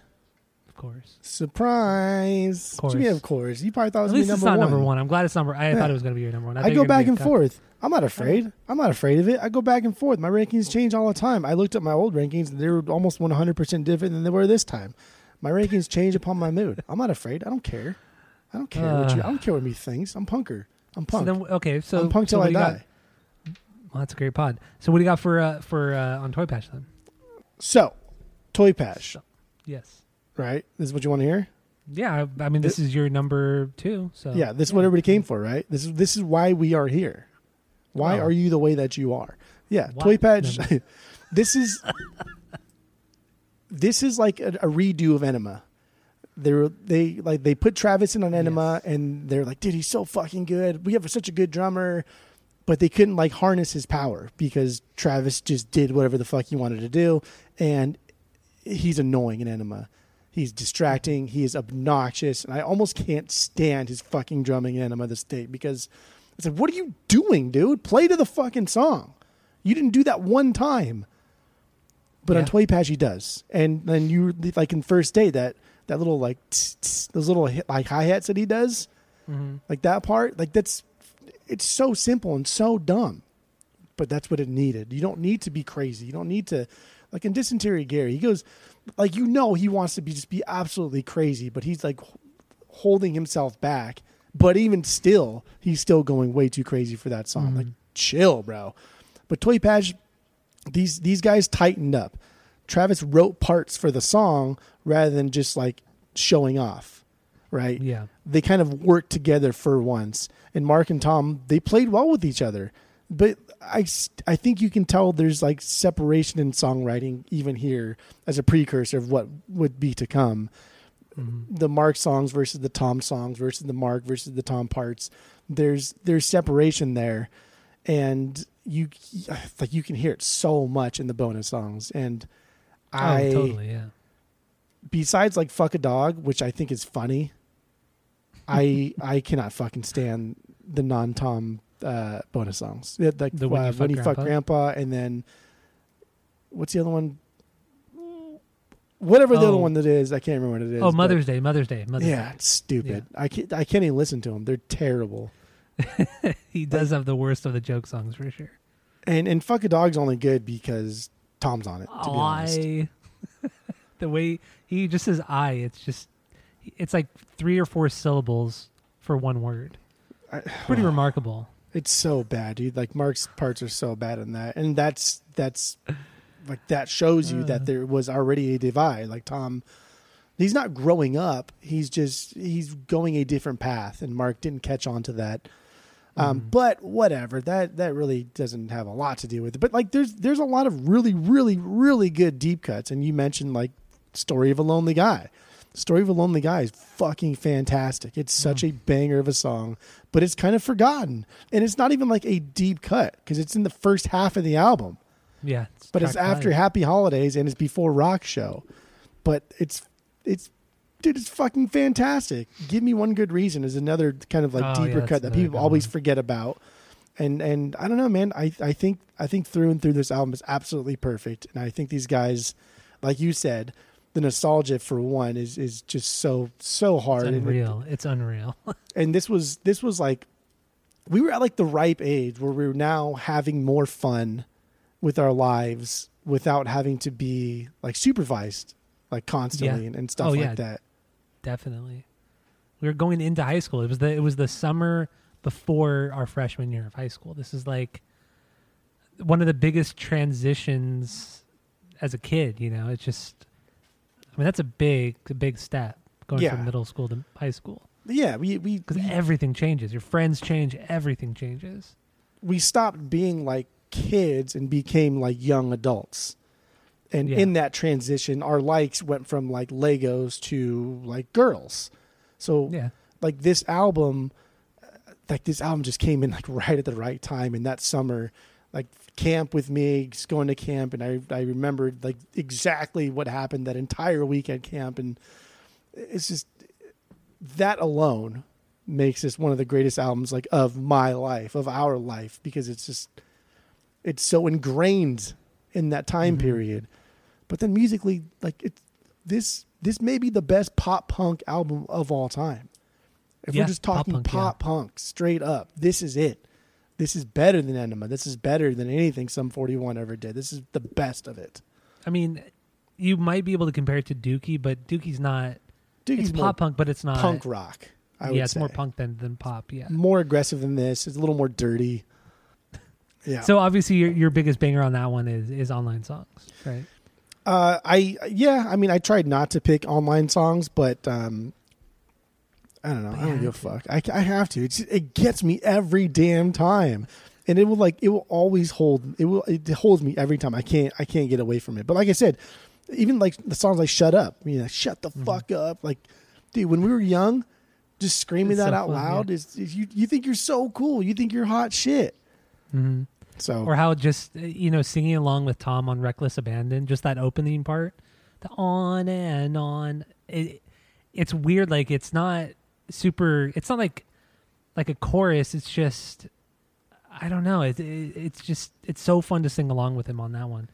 of course Surprise. Of What do you mean, course. of course? You probably thought it was at least it's number not one. number one i'm glad it's number i Yeah. thought it was going to be your number one I, you go back and forth. I'm not afraid. I'm not afraid of it. I go back and forth. My rankings change all the time. I looked at my old rankings; they were almost 100% different than they were this time. My rankings change upon my mood. I'm not afraid. I don't care. I don't care what you. I don't care what me thinks. I'm punker. I'm so punk. then okay so I'm punk till what I you got? die. well that's a great pod so what do you got for uh for uh on toy paj then So, Toy Paj, yes right? This is what you want to hear. Yeah, I I mean, this is your number two. So Yeah, this is what everybody came for, right? This is this is why we are here. Why Oh. are you the way that you are? Yeah, Why- Toy Paj. No, *laughs* this is this is like a, a redo of Enema. They were they like they put Travis in on Enema, Yes. and they're like, dude, he's so fucking good. We have such a good drummer, but they couldn't like harness his power because Travis just did whatever the fuck he wanted to do, and he's annoying in Enema. He's distracting. He is obnoxious, and I almost can't stand his fucking drumming in Enema the State because it's like, what are you doing, dude? Play to the fucking song. You didn't do that one time. But on Yeah. Toy Paj he does, and then you like in First Day that that little like tss, tss, those little hit, like hi hats that he does, hmm like that part, like that's it's so simple and so dumb, but that's what it needed. You don't need to be crazy. You don't need to like in Dysentery Gary. He goes like you know he wants to be just be absolutely crazy, but he's like h- holding himself back. But even still, he's still going way too crazy for that song. Mhm. Like chill, bro. But Toy Paj, these these guys tightened up. Travis wrote parts for the song rather than just like showing off, right? Yeah. they kind of worked together for once. And Mark and Tom, they played well with each other. But I, I think you can tell there's like separation in songwriting even here as a precursor of what would be to come. hmm The Mark songs versus the Tom songs versus the Mark versus the Tom parts. There's there's separation there, and you like you can hear it so much in the bonus songs. And I oh, totally. Yeah. besides like fuck a dog, which I think is funny, I *laughs* I cannot fucking stand the non Tom uh, bonus songs. Like The When uh, You Fuck when you fuck Grandpa? and then what's the other one? Whatever the other Oh. one that is, I can't remember what it is. Oh, Mother's Day. Mother's Day. Mother's Yeah, it's stupid. I can't. I can't even listen to them. They're terrible. *laughs* He does have the worst of the joke songs for sure. And and fuck a dog's only good because Tom's on it. To be honest, I. *laughs* the way he just says "I," it's just it's like three or four syllables for one word. I- Pretty *sighs* remarkable. It's so bad, dude. Like Mark's parts are so bad in that, and that's that's like that shows you Uh. that there was already a divide. Like Tom, he's not growing up; he's just he's going a different path, and Mark didn't catch on to that. Um, Mhm. But whatever, that that really doesn't have a lot to do with it. But like, there's there's a lot of really, really, really good deep cuts, and you mentioned like "Story of a Lonely Guy." "Story of a Lonely Guy" is fucking fantastic. It's such a banger of a song, but it's kind of forgotten, and it's not even like a deep cut because it's in the first half of the album. Yeah. But it's after. Happy Holidays and it's before Rock Show. But it's it's dude, it's fucking fantastic. Give me one good reason is another kind of like Oh, deeper that's cut that people always one. forget about. And and I don't know, man. I I think I think through and through this album is absolutely perfect. And I think these guys, like you said, the nostalgia for one is is just so so hard. It's And unreal. It's unreal. *laughs* and this was this was like we were at like the ripe age where we were now having more fun with our lives without having to be like supervised like constantly Yeah. and, and stuff Oh, like yeah. that. Definitely. We were going into high school. It was the it was the summer before our freshman year of high school. This is like one of the biggest transitions as a kid, you know. It's just I mean that's a big a big step going Yeah. from middle school to high school Yeah, we we because we, everything changes. Your friends change, everything changes. we stopped being like kids and became like young adults. And Yeah. in that transition, our likes went from like Legos to like girls. So Yeah. like this album like this album just came in like right at the right time in that summer like camp with me going to camp and i i remembered like exactly what happened that entire week at camp and it's just that alone makes this one of the greatest albums like of my life of our life because it's just it's so ingrained in that time Mhm. period but then musically like it's this this may be the best pop punk album of all time if Yeah, we're just pop talking punk, pop yeah. punk straight up this is it this is better than enema this is better than anything Sum 41 ever did this is the best of it I mean, you might be able to compare it to Dookie, but Dookie's not Dookie's it's pop punk, but it's not punk rock I would yeah, it's say. more punk than than pop, yeah. more aggressive than this it's a little more dirty *laughs* yeah So obviously your your biggest banger on that one is is online songs, right? Uh, I yeah, I mean, I tried not to pick online songs, but um, I don't know. I don't give a fuck. I, I have to. It's, it gets me every damn time, and it will like it will always hold. It will it holds me every time. I can't I can't get away from it. But like I said, even like the songs like "Shut Up," I mean, "Shut the Mhm. fuck up," like, dude, when we were young, just screaming It's that so out fun, loud is, is you you think you're so cool. You think you're hot shit. Mm-hmm. So Or how just uh, you know singing along with Tom on "Reckless Abandon," just that opening part, the on and on. It, it's weird. Like it's not super. It's not like like a chorus. It's just I don't know. It, it it's just it's so fun to sing along with him on that one.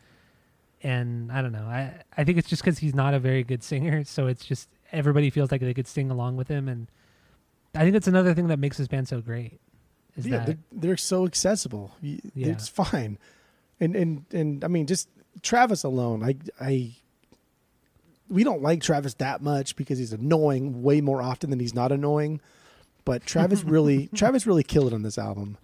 And I don't know. I I think it's just because he's not a very good singer, so it's just everybody feels like they could sing along with him, and I think that's another thing that makes this band so great. Is yeah, that they're, they're so accessible. Yeah. It's fine, and and and I mean, just Travis alone. I I we don't like Travis that much because he's annoying way more often than he's not annoying. But Travis *laughs* really Travis really killed it on this album,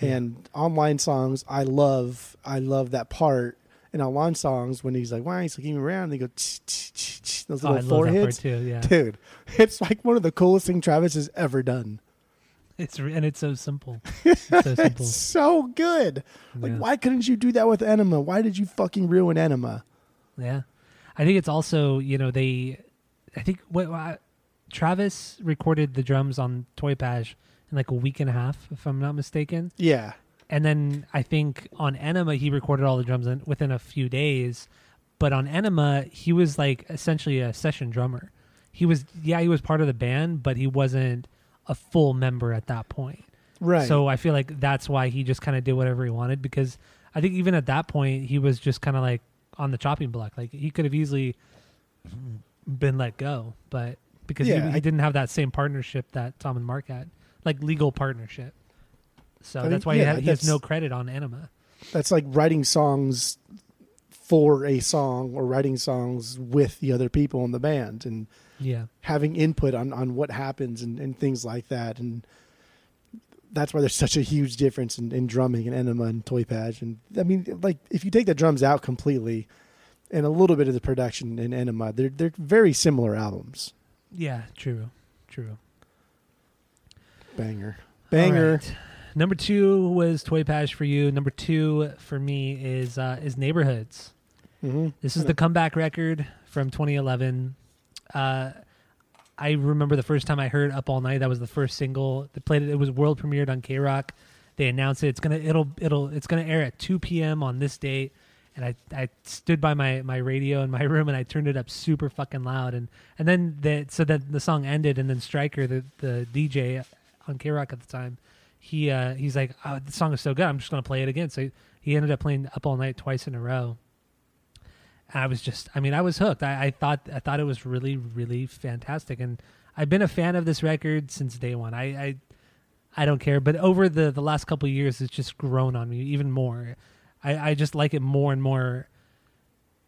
Yeah. and online songs. I love I love that part. And online songs when he's like, "Why he's looking around?" They go those oh, I little love that part foreheads, too. Yeah, dude. It's like one of the coolest things Travis has ever done. It's re- and it's so simple. *laughs* It's so simple. It's so good. Like, Yeah. why couldn't you do that with Enema? Why did you fucking ruin Enema? Yeah, I think it's also you know they, I think what uh, Travis recorded the drums on Toy Paj in like a week and a half, if I'm not mistaken, Yeah, and then I think on Enema he recorded all the drums in, within a few days, but on Enema he was like essentially a session drummer. He was yeah he was part of the band, but he wasn't a full member at that point. right. So I feel like that's why he just kind of did whatever he wanted because I think even at that point he was just kind of like on the chopping block. Like he could have easily been let go, but because Yeah, he, he I- didn't have that same partnership that Tom and Mark had, like legal partnership. So I that's think- why yeah, he, had, he has no credit on Enema. that's like writing songs for a song or writing songs with the other people in the band and Yeah, having input on, on what happens and, and things like that. And that's why there's such a huge difference in, in drumming and Enema and Toy Paj. And I mean, like if you take the drums out completely and a little bit of the production in Enema, they're they're very similar albums. yeah, true, true. Banger, banger. right. Number two was Toy Paj for you. Number two for me is uh, is Neighborhoods. hmm This is the comeback record from 2011. Uh, I remember the first time I heard "Up All Night." That was the first single. They played it. It was world premiered on KROQ. They announced it. It's gonna it'll it'll it's gonna air at 2 p.m. on this date. And I, I stood by my, my radio in my *laughs* room and I turned it up super fucking loud and and then the so that the song ended and then Stryker the the DJ on KROQ at the time he uh, he's like oh, the song is so good I'm just gonna play it again so he ended up playing Up All Night twice in a row I was just, I mean, I was hooked. I, I thought, I thought it was really, really fantastic, and I've been a fan of this record since day one. I, I, I don't care, but over the the last couple years, it's just grown on me even more. I, I just like it more and more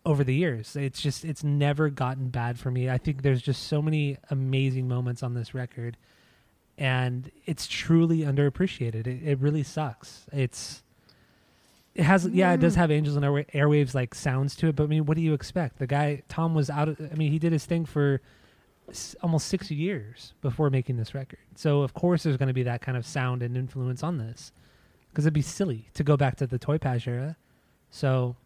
over the years. It's just, it's never gotten bad for me. I think there's just so many amazing moments on this record, and it's truly underappreciated. It, it really sucks. It's it has yeah it does have angels and Airwa- airwaves like sounds to it but i mean what do you expect? The guy tom was out of, i mean he did his thing for s- almost six years before making this record. So of course there's going to be that kind of sound and influence on this because it'd be silly to go back to the toy paj era. So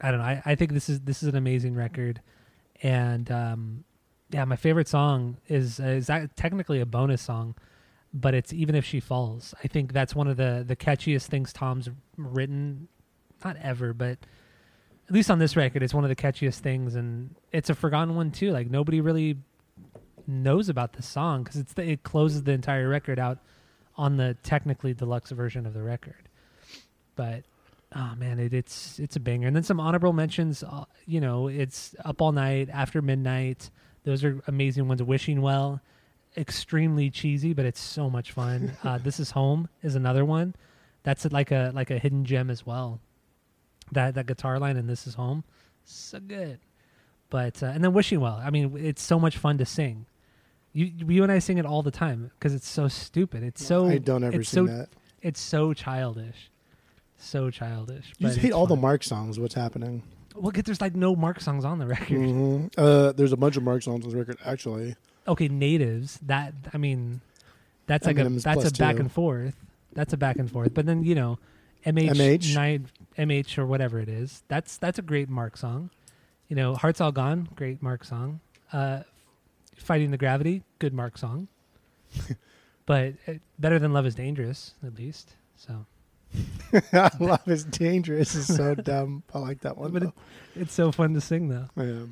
i don't know i, I think this is this is an amazing record. And um yeah my favorite song is is that technically a bonus song but it's even if she falls. I think that's one of the the catchiest things Tom's written, not ever, but at least on this record, it's one of the catchiest things, and it's a forgotten one too. Like nobody really knows about this song because it's the, it closes the entire record out on the technically deluxe version of the record. But oh man, it, it's it's a banger. And then some honorable mentions. Uh, you know, it's up all night after midnight. Those are amazing ones. Wishing well extremely cheesy, but it's so much fun. *laughs* Uh, this is home is another one. That's like a like a hidden gem as well. That that guitar line and this is home, so good. But uh, and then wishing well. I mean, it's so much fun to sing. You you and I sing it all the time because it's so stupid. It's so I don't ever it's sing so, that. It's so childish, so childish. You just hate all the. Mark songs. What's happening? Well, 'cause there's like no Mark songs on the record. hmm Uh, there's a bunch of Mark songs on the record, actually. Okay, natives. That I mean, that's like a that's a back two. and forth. That's a back and forth. But then you know, MH, MH? nine MH or whatever it is. That's that's a great Mark song. You know, Hearts All Gone, great Mark song. Uh, Fighting the Gravity, good Mark song. *laughs* but uh, better than Love Is Dangerous, at least. So *laughs* Love is dangerous. is so *laughs* dumb. I like that one. But it- it's so fun to sing though. though. Yeah.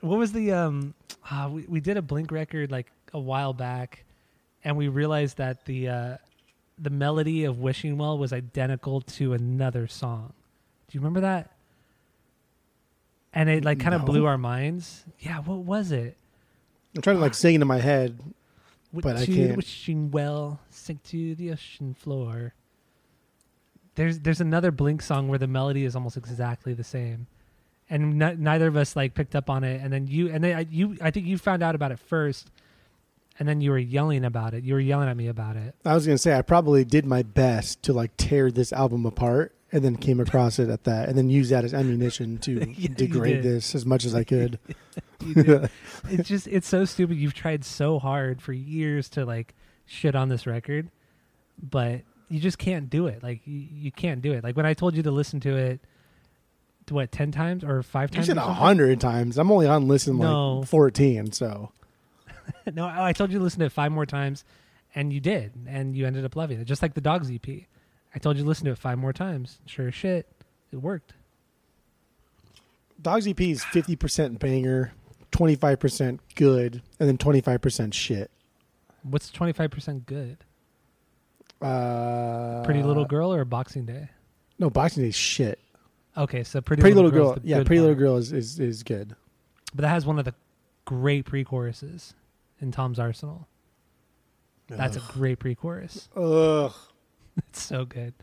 What was the um? Uh, we we did a Blink record like a while back, and we realized that the uh, the melody of Wishing Well was identical to another song. Do you remember that? And it like kind of No. blew our minds. Yeah, what was it? I'm trying to like sing it in my head. But I can't. Wishing well, sink to the ocean floor. There's there's another Blink song where the melody is almost exactly the same, and n- neither of us like picked up on it. And then you and then I, you I think you found out about it first, and then you were yelling about it. You were yelling at me about it. I was gonna say I probably did my best to like tear this album apart, and then came across it at that, and then use that as ammunition to *laughs* Yeah, degrade this as much as I could. *laughs* *laughs* It's just it's so stupid. You've tried so hard for years to like shit on this record, but you just can't do it. Like you, you can't do it. Like when I told you to listen to it, what ten times or five You times? said a hundred times. I'm only on listen No. like 14, so *laughs* no, I told you to listen to it five more times, and you did, and you ended up loving it. Just like the Dogs EP, I told you to listen to it five more times. Sure as shit, it worked. Dogs EP is 50% banger, 25% good, and then 25% shit. What's twenty five percent good? Uh, Pretty Little Girl or Boxing Day? No, Boxing Day is shit. Okay, so Pretty, Pretty, Little, Little Girl, yeah, good Pretty Little. Girl is, is is good. but that has one of the great pre-choruses in Tom's arsenal. That's a great pre-chorus. *laughs* Ugh. It's so good.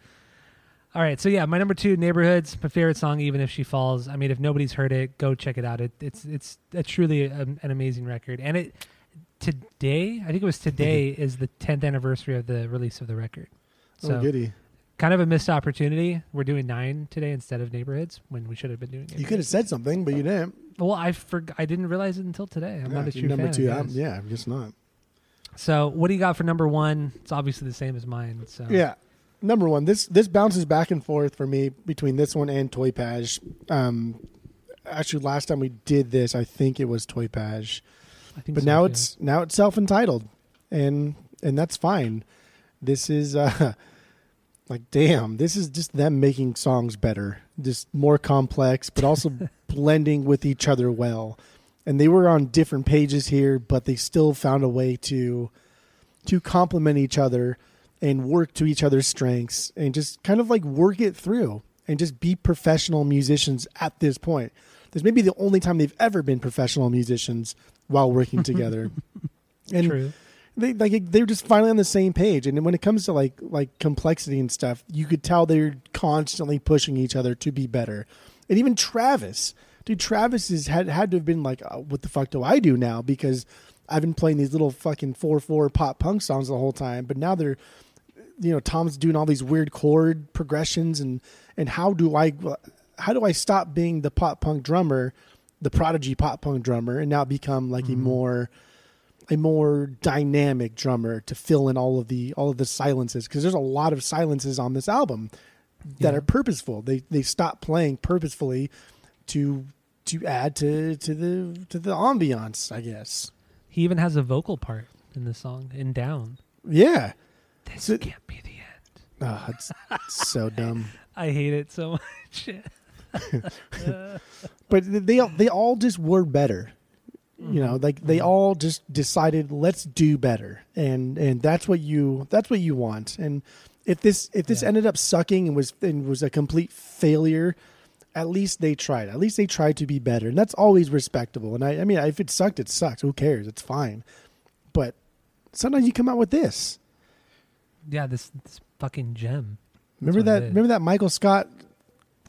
All right, so yeah, my number two, "Neighborhoods," my favorite song. Even if she falls, I mean, if nobody's heard it, go check it out. It, it's it's it's truly a, an amazing record. And it today, I think it was today, *laughs* is the 10th anniversary of the release of the record. Oh, so oh, goody. Kind of a missed opportunity. We're doing nine today instead of "Neighborhoods" when we should have been doing. You could have said something, but you didn't. Well, I forg- I didn't realize it until today. I'm Yeah, not a true number fan. two. I I'm, guess. yeah, I'm just not. So, what do you got for number one? It's obviously the same as mine. So, Yeah. Number one, this this bounces back and forth for me between this one and Toy Paj. Um, actually, last time we did this, I think it was Toy Paj, I think but so, now too. it's now it's self entitled, and and that's fine. This is uh, *laughs* like damn. This is just them making songs better, just more complex, but also *laughs* blending with each other well. And they were on different pages here, but they still found a way to to complement each other and work to each other's strengths and just kind of like work it through. and just be professional musicians at this point. This may be the only time they've ever been professional musicians while working *laughs* together. and True. They like they're just finally on the same page. And when it comes to like like complexity and stuff, you could tell they're constantly pushing each other to be better. And even Travis, dude, Travis has had had to have been like, uh, what the fuck do I do now? Because I've been playing these little fucking four four pop punk songs the whole time, but now they're you know Tom's doing all these weird chord progressions and and how do I how do I stop being the pop punk drummer, the prodigy pop punk drummer, and now become like a more a more dynamic drummer to fill in all of the all of the silences because there's a lot of silences on this album that Yeah. are purposeful. They they stop playing purposefully to to add to to the to the ambiance, I guess. He even has a vocal part in the song in down. Yeah. This So- can't be the end. Ah, oh, it's, it's so *laughs* dumb. I hate it so much. *laughs* *laughs* but they they all just were better you know mm-hmm. like they mm-hmm. all just decided let's do better. And and that's what you that's what you want. And if this if this Yeah. ended up sucking and was and was a complete failure at least they tried. At least they tried to be better. And that's always respectable. And i i mean if it sucked it sucked who cares? It's fine. But sometimes you come out with this. Yeah, this, this fucking gem. remember that remember that michael scott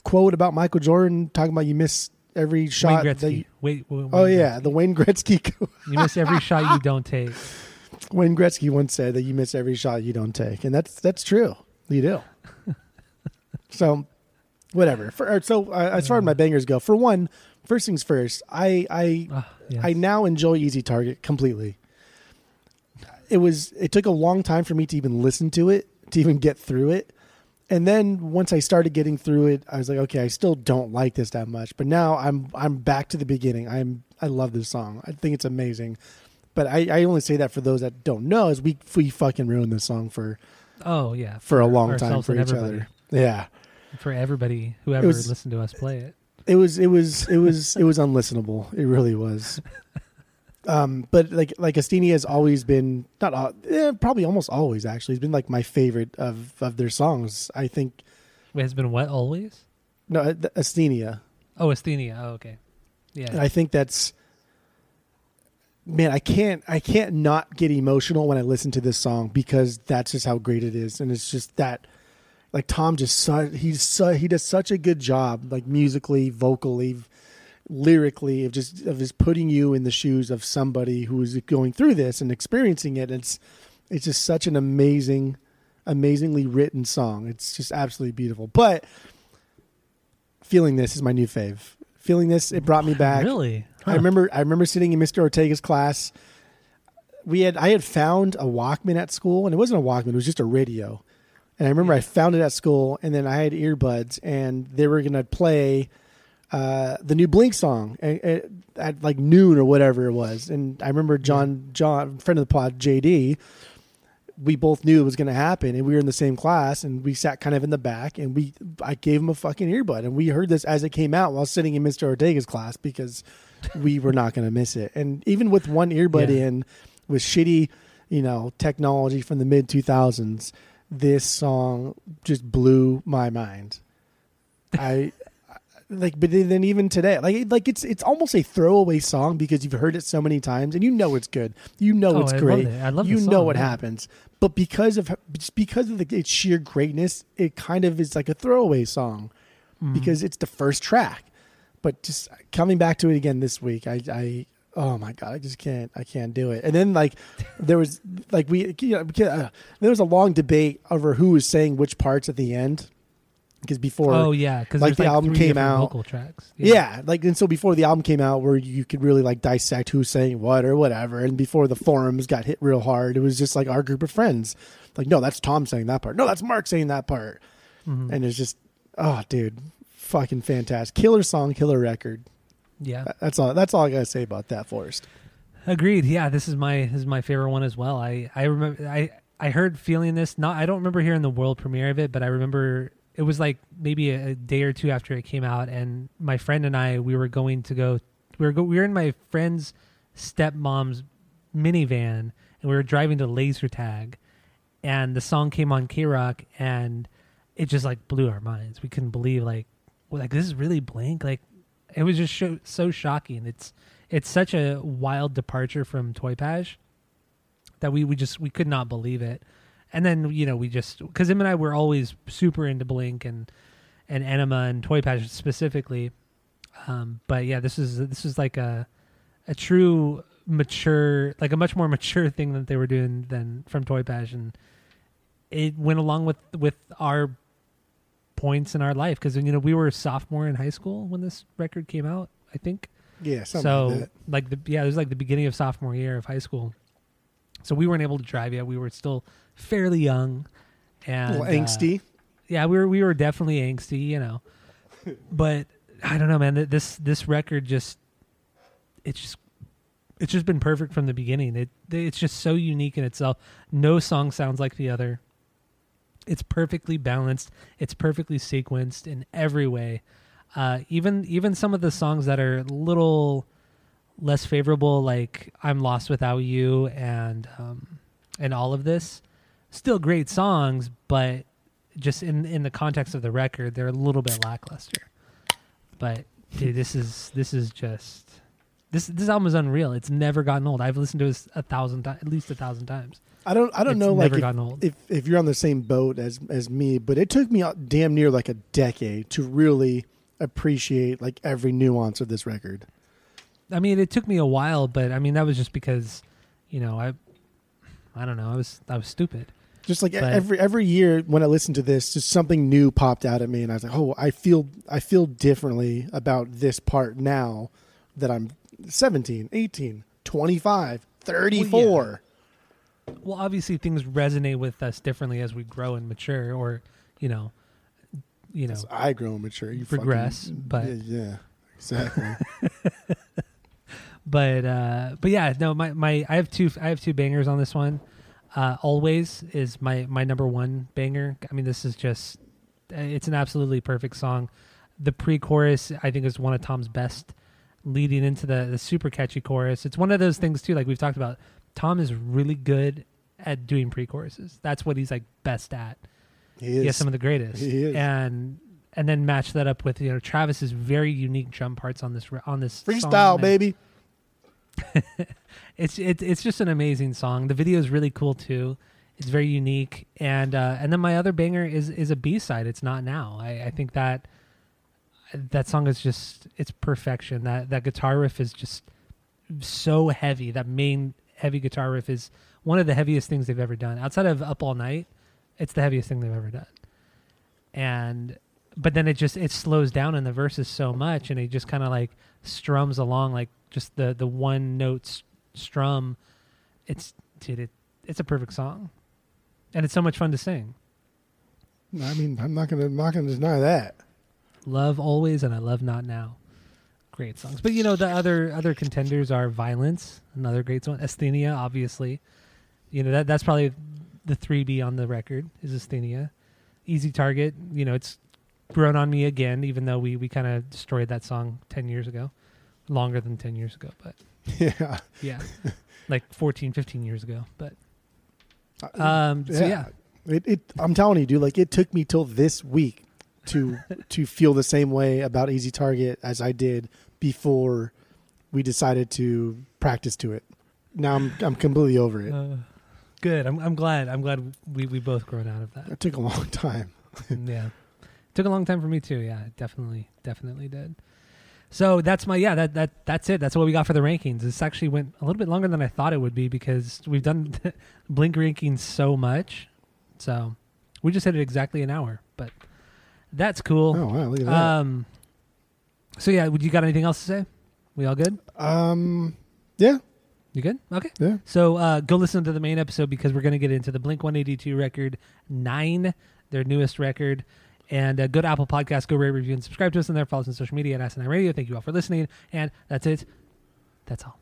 quote about michael jordan talking about you miss every shot Wayne Gretzky. you, Wait, wait, oh yeah Gretzky. the wayne gretzky *laughs* You miss every shot you don't take. *laughs* Wayne Gretzky once said that you miss every shot you don't take, and that's that's true. You do. *laughs* so, whatever. For, so, uh, as far as my bangers go, for one, first things first, I I Ah, yes. I now enjoy Easy Target completely. It was it took a long time for me to even listen to it, to even get through it. And then once I started getting through it, I was like, okay, I still don't like this that much. But now I'm I'm back to the beginning. I'm I love this song. I think it's amazing. But I, I only say that for those that don't know, is we we fucking ruined this song for oh yeah, for a long time for each everybody. other. Yeah. for everybody who ever was- listened to us play it. it was it was it was it was unlistenable. It really was. *laughs* Um, but like like Astini has always been not al- eh, probably almost always actually has been like my favorite of of their songs. I think Wait, has been what always? no uh, Asthenia. Oh, Asthenia. Oh, okay. Yeah. And I think that's man. I can't I can't not get emotional when I listen to this song because that's just how great it is, and it's just that like Tom just he's he does such a good job like musically, vocally, lyrically of just of just putting you in the shoes of somebody who is going through this and experiencing it. It's it's just such an amazing, amazingly written song. It's just absolutely beautiful. But feeling this is my new fave. Feeling this, it brought me back. really? I remember I remember sitting in Mr. Ortega's class. We had I had found a Walkman at school, and it wasn't a Walkman; it was just a radio. And I remember I hmm. found it at school, and then I had earbuds, and they were gonna play uh, the new Blink song at, at, at like noon or whatever it was. And I remember John John, friend of the pod, JD. We both knew it was going to happen, and we were in the same class, and we sat kind of in the back, and we I gave him a fucking earbud, and we heard this as it came out while sitting in Mr. Ortega's class because *laughs* we were not going to miss it. And even with one earbud Yeah. in, with shitty, you know, technology from the mid 2000s, this song just blew my mind. I like, but then even today, like, like it's it's almost a throwaway song because you've heard it so many times and you know it's good. You know Oh, it's I love great. it. I love you the know what yeah. happens, but because of just because of the, its sheer greatness, it kind of is like a throwaway song Mm-hmm. because it's the first track. But just coming back to it again this week, I, I oh my god, I just can't, I can't do it. And then like *laughs* there was like we, you know, uh, there was a long debate over who was saying which parts at the end because before, oh yeah, because like, the album three came out- Vocal tracks. yeah. like and so before the album came out, where you could really like dissect who's saying what or whatever, and before the forums got hit real hard, it was just like our group of friends, like no, that's Tom saying that part, no, that's Mark saying that part, Mhm. and it's just oh, dude, fucking fantastic, killer song, killer record. yeah. That's all. That's all I gotta say about that, forest Agreed. Yeah, this is my this is my favorite one as well. I I remember I I heard feeling this. Not I don't remember hearing the world premiere of it, but I remember it was like maybe a, a day or two after it came out, and my friend and I we were going to go. We were go, we were in my friend's stepmom's minivan, and we were driving to laser tag, and the song came on KROQ, and it just like blew our minds. We couldn't believe like well, like this is really blank. Like it was just so, so shocking. It's it's such a wild departure from Toy Paj that we we just we could not believe it. And then you know we just because him and I were always super into Blink and and Enema and Toy Paj specifically. Um, but yeah, this is this is like a a true mature, like a much more *laughs* mature thing that they were doing than from Toy and it went along with with our points in our life because you know we were a sophomore in high school when this record came out. I think Yeah, so. like. Like the yeah, it was like the beginning of sophomore year of high school. So we weren't able to drive yet. We were still fairly young and A little uh, angsty. yeah, we were we were definitely angsty, you know. but I don't know, man. This this record just it's just it's just been perfect from the beginning. It it's just so unique in itself. No song sounds like the other. It's perfectly balanced. It's perfectly sequenced in every way. Uh, even even some of the songs that are a little less favorable, like "I'm Lost Without You" and um, and all of this, still great songs, but just in in the context of the record, they're a little bit lackluster. But dude, this is this is just this this album is unreal. It's never gotten old. I've listened to it a thousand at least a thousand times. I don't I don't It's know like if, old. if if you're on the same boat as as me, but it took me damn near like a decade to really appreciate like every nuance of this record. I mean, it took me a while, but I mean that was just because, you know, I I don't know, I was I was stupid. Just like But- every every year when I listened to this, just something new popped out at me, and I was like, "Oh, I feel I feel differently about this part now that I'm 17, 18, 25, 34." Well, obviously things resonate with us differently as we grow and mature, or you know, you know, As I grow and mature, you Progress, fucking- but- yeah, yeah, exactly. *laughs* but uh but yeah no my my i have two i have two bangers on this one uh always is my my number one banger i mean this is just it's an absolutely perfect song the pre-chorus i think is one of tom's best leading into the the super catchy chorus it's one of those things too like we've talked about tom is really good at doing pre-choruses that's what he's like best at he he is. has some of the greatest He is. and and then match that up with you know travis's very unique drum parts on this on this. Freestyle, baby. *laughs* it's it, it's just an amazing song. The video is really cool too. It's very unique, and uh, and then my other banger is is a B side. It's not now. I, I think that that song is just it's perfection. That that guitar riff is just so heavy. That main heavy guitar riff is one of the heaviest things they've ever done. Outside of Up All Night, it's the heaviest thing they've ever done. And but then it just it slows down in the verses so much, and it just kind of like strums along like just the the one note strum. It's dude, it, it's a perfect song, and it's so much fun to sing. I mean, I'm not gonna I'm not gonna deny that. Love always, and I love not now. Great songs, but you know the other other contenders are Violence, another great song. Asthenia, obviously. You know that that's probably the three B on the record is Asthenia. Easy Target, you know it's grown on me again, even though we we kind of destroyed that song ten years ago, longer than ten years ago, but *laughs* Yeah. yeah, *laughs* like 14, 15 years ago. But Uh, um, so yeah, It, it I'm telling you, dude, like it took me till this week to *laughs* to feel the same way about Easy Target as I did before we decided to practice to it. Now I'm I'm completely over it. uh, good. I'm I'm glad. I'm glad we we both grown out of that. It took a long time. yeah It took a long time for me too yeah definitely definitely did so that's my yeah that that that's it. That's what we got for the rankings. This actually went a little bit longer than i thought it would be because we've done *laughs* blink rankings so much. So we just hit it exactly an hour but that's cool. Oh wow, look at that. um so yeah would you got anything else to say? We all good? Um, yeah, you good? Okay. Yeah. So uh, go listen to the main episode because we're going to get into the Blink 182 record nine, their newest record. And uh, go to Apple Podcasts, go rate, review, and subscribe to us on there. Follow us on social media at Asinine Radio. Thank you all for listening. And that's it. That's all.